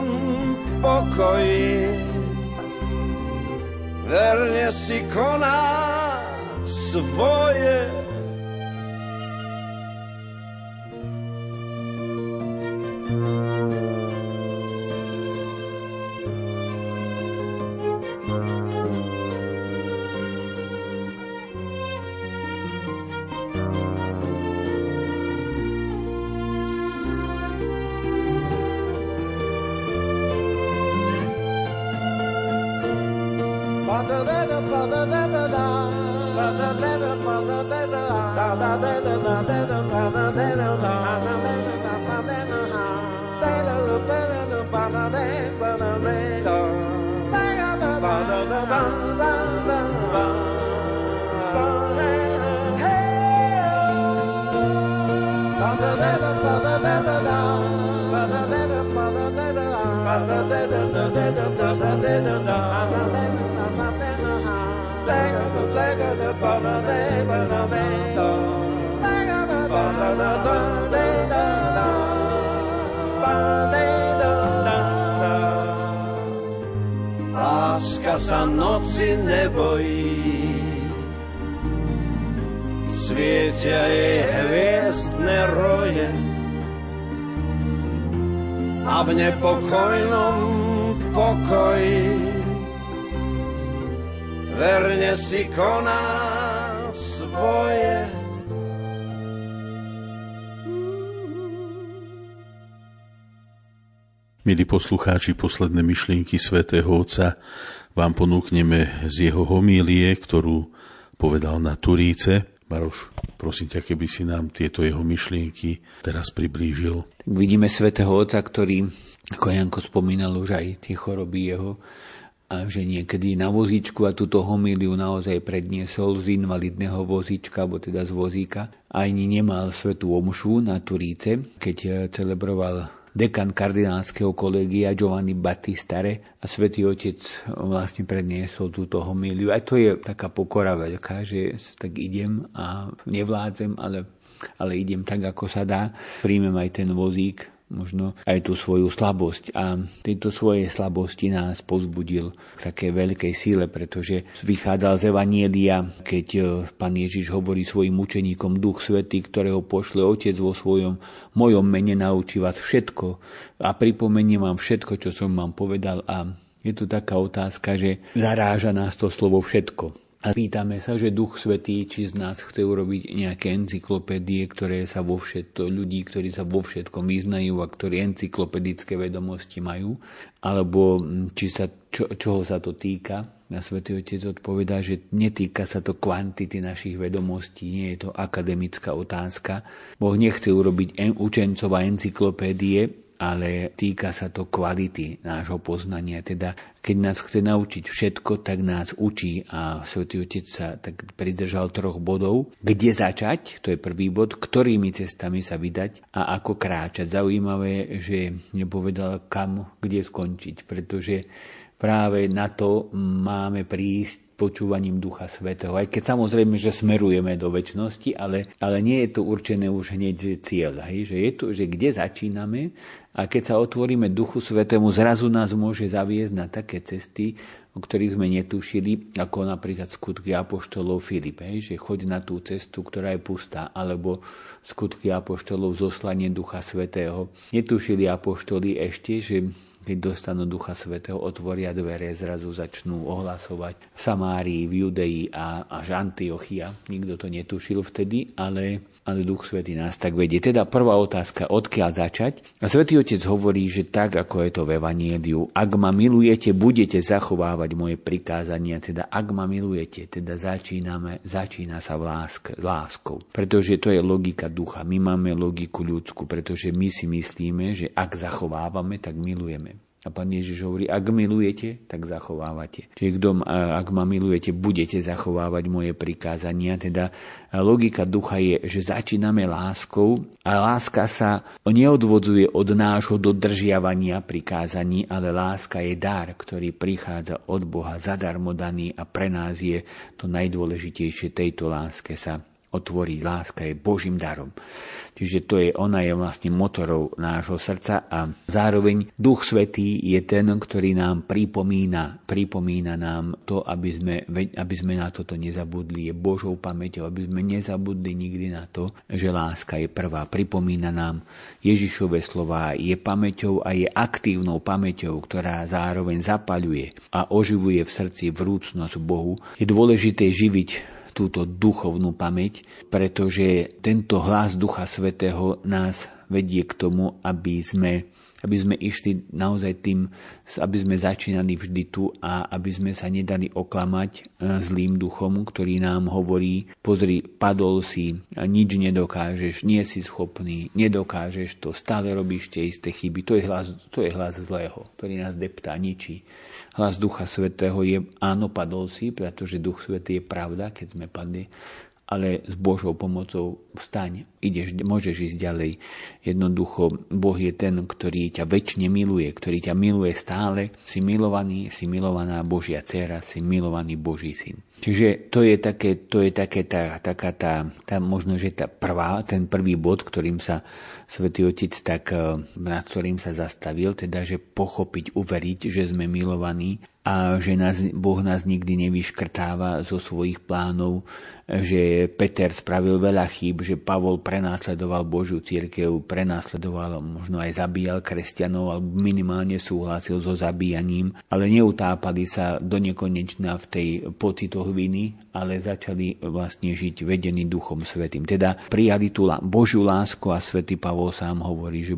pokoji. Verne si koná svoje poslucháči, posledné myšlienky svätého Otca vám ponúkneme z jeho homílie, ktorú povedal na Turíce. Maroš, prosím ťa, keby si nám tieto jeho myšlienky teraz priblížil. Tak vidíme svätého Otca, ktorý, ako Janko spomínal, už aj tie choroby jeho a že niekedy na vozíčku a túto homíliu naozaj predniesol z invalidného vozíčka, alebo teda z vozíka. Ani nemal svetú omšu na Turíce, keď celebroval dekan kardinálskeho kolegia Giovanni Battistare a svätý Otec vlastne predniesol túto homíliu. Aj to je taká pokora veľká, že tak idem a nevládzem, ale, ale idem tak, ako sa dá. Príjmem aj ten vozík, možno aj tú svoju slabosť. A tejto svojej slabosti nás pozbudil k také veľkej síle, pretože vychádzal z Evanielia, keď e, pán Ježiš hovorí svojim učeníkom Duch Svetý, ktorého pošle Otec vo svojom mojom mene naučí vás všetko. A pripomeniem vám všetko, čo som vám povedal. A je tu taká otázka, že zaráža nás to slovo všetko a pýtame sa, že Duch Svetý, či z nás chce urobiť nejaké encyklopédie, ktoré sa vo všetko, ľudí, ktorí sa vo všetkom vyznajú a ktorí encyklopedické vedomosti majú, alebo či sa, čo, čoho sa to týka. Na Svetý Otec odpovedá, že netýka sa to kvantity našich vedomostí, nie je to akademická otázka. Boh nechce urobiť en, učencov a encyklopédie, ale týka sa to kvality nášho poznania. Teda keď nás chce naučiť všetko, tak nás učí a Svetý Otec sa tak pridržal troch bodov. Kde začať, to je prvý bod, ktorými cestami sa vydať a ako kráčať. Zaujímavé, že nepovedal kam, kde skončiť, pretože práve na to máme prísť počúvaním Ducha Svetého. Aj keď samozrejme, že smerujeme do väčšnosti, ale, ale nie je to určené už hneď cieľ. Hej? Že je to, že kde začíname a keď sa otvoríme Duchu Svetému, zrazu nás môže zaviesť na také cesty, o ktorých sme netušili, ako napríklad skutky Apoštolov Filip, hej? že choď na tú cestu, ktorá je pustá, alebo skutky Apoštolov zoslanie Ducha Svetého. Netušili Apoštoli ešte, že keď dostanú Ducha Svetého, otvoria dvere, zrazu začnú ohlasovať v Samárii, v Judei a až Antiochia. Nikto to netušil vtedy, ale, ale Duch Svetý nás tak vedie. Teda prvá otázka, odkiaľ začať? A Svetý Otec hovorí, že tak, ako je to v Evanieliu, ak ma milujete, budete zachovávať moje prikázania, teda ak ma milujete, teda začíname, začína sa v lásk, láskou. Pretože to je logika ducha. My máme logiku ľudskú, pretože my si myslíme, že ak zachovávame, tak milujeme. A pán Ježiš hovorí, ak milujete, tak zachovávate. Čiže kto, ak ma milujete, budete zachovávať moje prikázania. Teda logika ducha je, že začíname láskou a láska sa neodvodzuje od nášho dodržiavania prikázaní, ale láska je dar, ktorý prichádza od Boha zadarmo daný a pre nás je to najdôležitejšie tejto láske sa otvoriť. Láska je Božím darom. Čiže to je, ona je vlastne motorou nášho srdca a zároveň Duch Svetý je ten, ktorý nám pripomína, pripomína nám to, aby sme, aby sme na toto nezabudli. Je Božou pamäťou, aby sme nezabudli nikdy na to, že láska je prvá. Pripomína nám Ježišové slova, je pamäťou a je aktívnou pamäťou, ktorá zároveň zapaľuje a oživuje v srdci vrúcnosť Bohu. Je dôležité živiť túto duchovnú pamäť, pretože tento hlas Ducha Svetého nás vedie k tomu, aby sme aby sme išli naozaj tým, aby sme začínali vždy tu a aby sme sa nedali oklamať e, zlým duchom, ktorý nám hovorí, pozri, padol si, nič nedokážeš, nie si schopný, nedokážeš to, stále robíš tie isté chyby. To je hlas, to je hlas zlého, ktorý nás deptá, ničí. Hlas Ducha Svetého je, áno, padol si, pretože Duch Svetý je pravda, keď sme padli, ale s Božou pomocou vstaň, ideš, môžeš ísť ďalej. Jednoducho, Boh je ten, ktorý ťa väčšine miluje, ktorý ťa miluje stále. Si milovaný, si milovaná Božia dcera, si milovaný Boží syn. Čiže to je také, to je také tá, taká tá, tá, možno, že tá prvá, ten prvý bod, ktorým sa Svetý Otec tak, eh, nad ktorým sa zastavil, teda, že pochopiť, uveriť, že sme milovaní a že nás, Boh nás nikdy nevyškrtáva zo svojich plánov, že Peter spravil veľa chýb, že Pavol prenásledoval Božiu církev, prenásledoval, možno aj zabíjal kresťanov, alebo minimálne súhlasil so zabíjaním, ale neutápali sa do nekonečna v tej pocitoch viny, ale začali vlastne žiť vedení Duchom Svetým. Teda prijali tú Božiu lásku a Svetý Pavol sám hovorí, že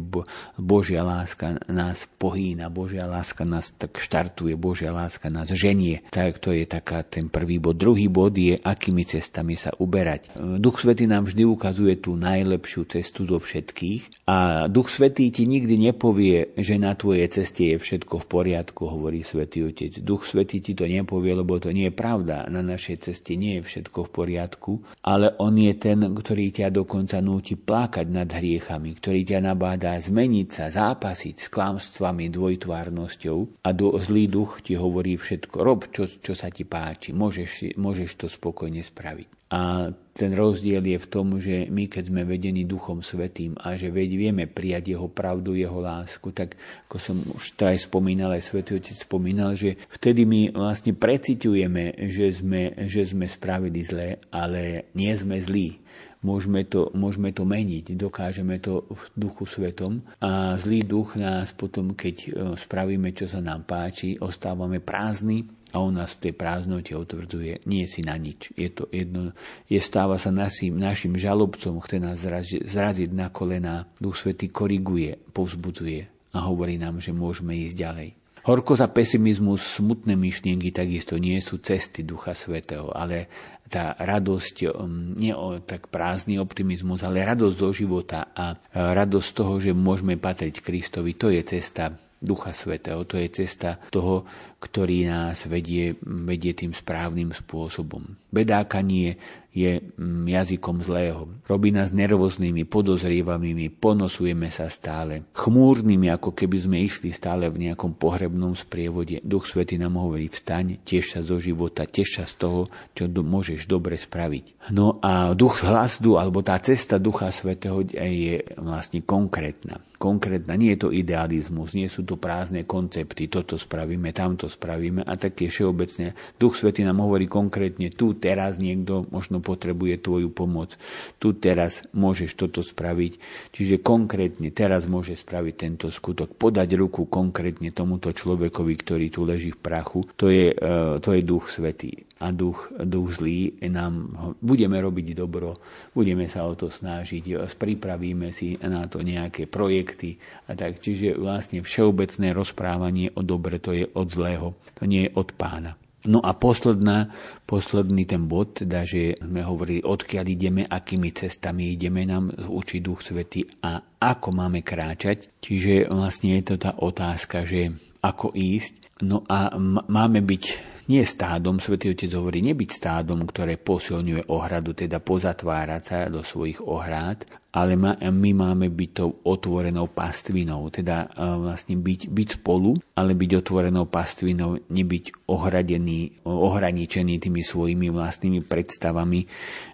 Božia láska nás pohýna, Božia láska nás tak štartuje, Božia láska nás ženie. Tak to je taká ten prvý bod. Druhý bod je, akými cestami sa uberať. Duch Svetý nám vždy ukazuje tú najlepšiu cestu zo všetkých a Duch Svetý ti nikdy nepovie, že na tvojej ceste je všetko v poriadku, hovorí Svetý Otec. Duch Svetý ti to nepovie, lebo to nie je pravda. Na našej ceste nie je všetko v poriadku, ale On je ten, ktorý ťa dokonca núti plakať nad hriechami, ktorý ťa nabádá zmeniť sa, zápasiť s klamstvami, dvojtvárnosťou a do, zlý duch ti hovorí, hovorí všetko, rob, čo, čo sa ti páči, môžeš, môžeš to spokojne spraviť. A ten rozdiel je v tom, že my keď sme vedení Duchom Svetým a že vieme prijať Jeho pravdu, Jeho lásku, tak ako som už to aj spomínal, aj Svetý Otec spomínal, že vtedy my vlastne precitujeme, že sme, že sme spravili zlé, ale nie sme zlí môžeme to, môžeme to meniť, dokážeme to v duchu svetom a zlý duch nás potom, keď e, spravíme, čo sa nám páči, ostávame prázdni a on nás v tej prázdnote utvrdzuje, nie si na nič. Je to jedno, je stáva sa našim, našim žalobcom, chce nás zraziť, zraziť na kolená. Duch Svetý koriguje, povzbudzuje a hovorí nám, že môžeme ísť ďalej. Horko za pesimizmus, smutné myšlienky takisto nie sú cesty Ducha Svetého, ale tá radosť, um, nie o tak prázdny optimizmus, ale radosť zo života a radosť z toho, že môžeme patriť Kristovi, to je cesta Ducha Svetého. To je cesta toho, ktorý nás vedie, vedie tým správnym spôsobom. Bedákanie je mm, jazykom zlého. Robí nás nervóznymi, podozrievavými, ponosujeme sa stále. Chmúrnymi, ako keby sme išli stále v nejakom pohrebnom sprievode. Duch Svety nám hovorí, vstaň, tiež sa zo života, tiež sa z toho, čo do, môžeš dobre spraviť. No a duch hlasdu, alebo tá cesta Ducha Svetého je vlastne konkrétna. Konkrétna, nie je to idealizmus, nie sú to prázdne koncepty, toto spravíme, tamto spravíme a taktiež všeobecne. Duch Svety nám hovorí konkrétne, tu teraz niekto možno potrebuje tvoju pomoc. Tu teraz môžeš toto spraviť. Čiže konkrétne teraz môže spraviť tento skutok. Podať ruku konkrétne tomuto človekovi, ktorý tu leží v prachu. To je, e, to je duch svetý. A duch, duch zlý nám, budeme robiť dobro, budeme sa o to snažiť, pripravíme si na to nejaké projekty a tak. Čiže vlastne všeobecné rozprávanie o dobre to je od zlého, to nie je od pána. No a posledná, posledný ten bod, teda, že sme hovorili, odkiaľ ideme, akými cestami ideme, nám učí Duch Svety a ako máme kráčať. Čiže vlastne je to tá otázka, že ako ísť. No a máme byť nie stádom, Svetý Otec hovorí, nebyť stádom, ktoré posilňuje ohradu, teda pozatvárať sa do svojich ohrád, ale my máme byť tou otvorenou pastvinou, teda e, vlastne byť, byť spolu, ale byť otvorenou pastvinou, nebyť ohradený, ohraničený tými svojimi vlastnými predstavami,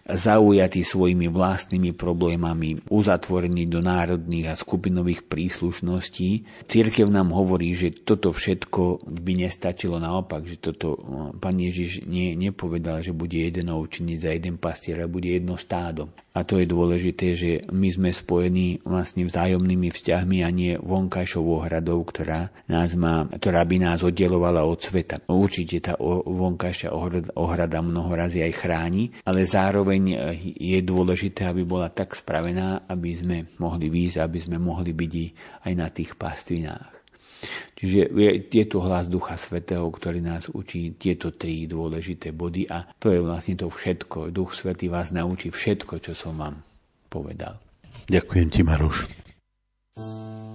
zaujatý svojimi vlastnými problémami, uzatvorený do národných a skupinových príslušností. Církev nám hovorí, že toto všetko by nestačilo naopak, že toto pán Ježiš nie, nepovedal, že bude jeden ovčinic za jeden pastier, ale bude jedno stádo. A to je dôležité, že my sme spojení vlastne vzájomnými vzťahmi a nie vonkajšou ohradou, ktorá, nás má, ktorá by nás oddelovala od sveta. Určite tá vonkajšia ohrada mnoho razy aj chráni, ale zároveň je dôležité, aby bola tak spravená, aby sme mohli výjsť, aby sme mohli byť aj na tých pastvinách. Čiže je, je tu hlas Ducha Svetého, ktorý nás učí tieto tri dôležité body a to je vlastne to všetko. Duch Svetý vás naučí všetko, čo som vám povedal. Ďakujem ti, Maruš. či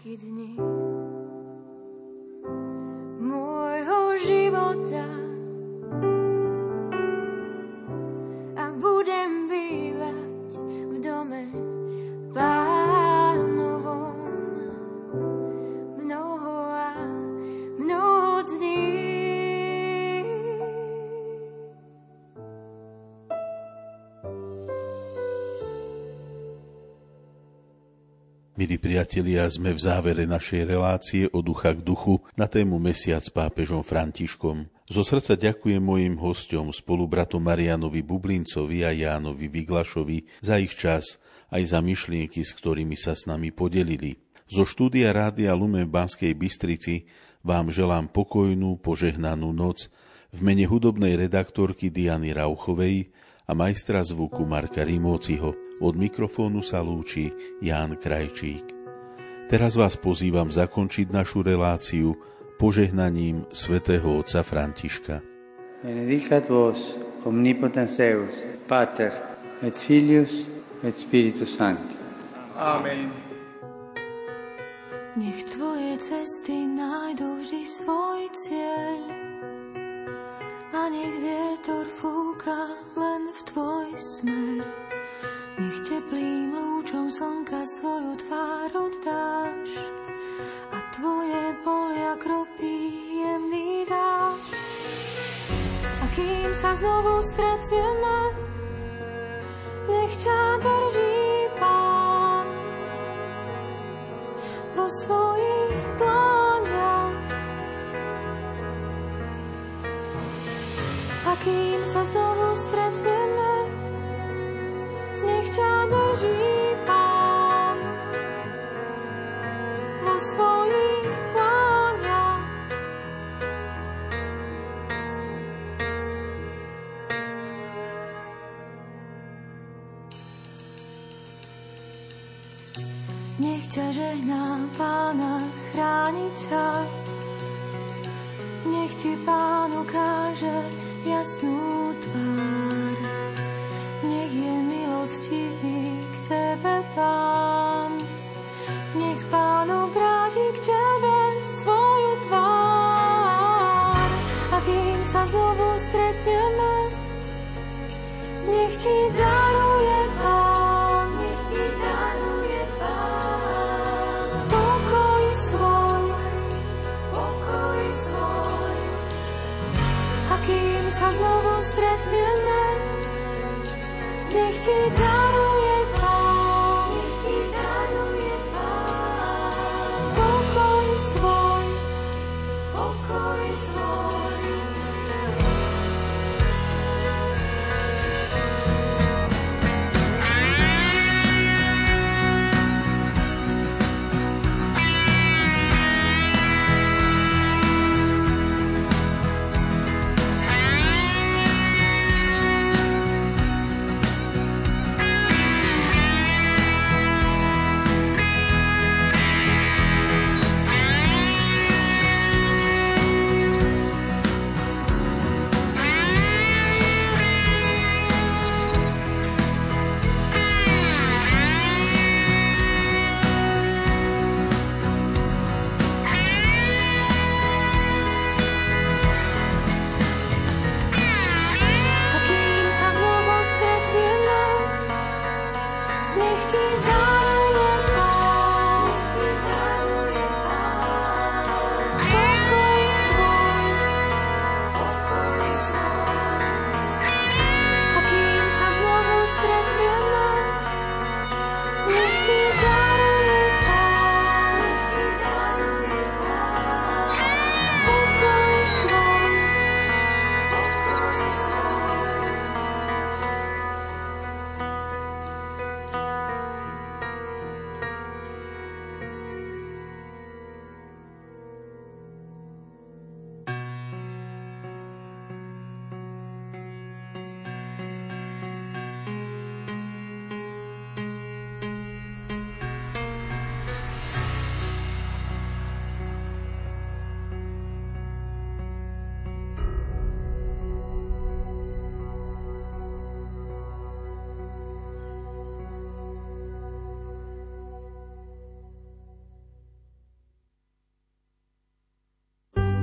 po priatelia, sme v závere našej relácie o ducha k duchu na tému Mesiac s pápežom Františkom. Zo srdca ďakujem mojim hostom, spolubratom Marianovi Bublincovi a Jánovi Vyglašovi za ich čas aj za myšlienky, s ktorými sa s nami podelili. Zo štúdia Rádia Lumen v Banskej Bystrici vám želám pokojnú, požehnanú noc v mene hudobnej redaktorky Diany Rauchovej a majstra zvuku Marka Rimóciho. Od mikrofónu sa lúči Ján Krajčík. Teraz vás pozývam zakončiť našu reláciu požehnaním svätého otca Františka. Benedicat vos omnipotens Deus, Pater et Filius et Spiritus Sancti. Amen. Nech tvoje cesty nájdu vždy svoj cieľ a nech vietor fúka len v tvoj smer. Nech teplým lúčom slnka svoju tvár oddáš a tvoje polia kropí jemný dáš. A kým sa znovu stretneme, nech ťa drží Pán vo svojich dlaniach. A kým sa znovu stretneme, nech ťa drží Pán vo svojich plániach. Nech ťa žehná Pána chrániť ťa, nech ti Pán ukáže jasnú tvár. Pán, nech Pán obráti k tebe svoju tvár. A kým sa znovu stretneme, nech ti daruje Pán, nech ti daruje Pán. Pokoj svoj, pokoj svoj. A kým sa znovu stretneme, nech ti daruje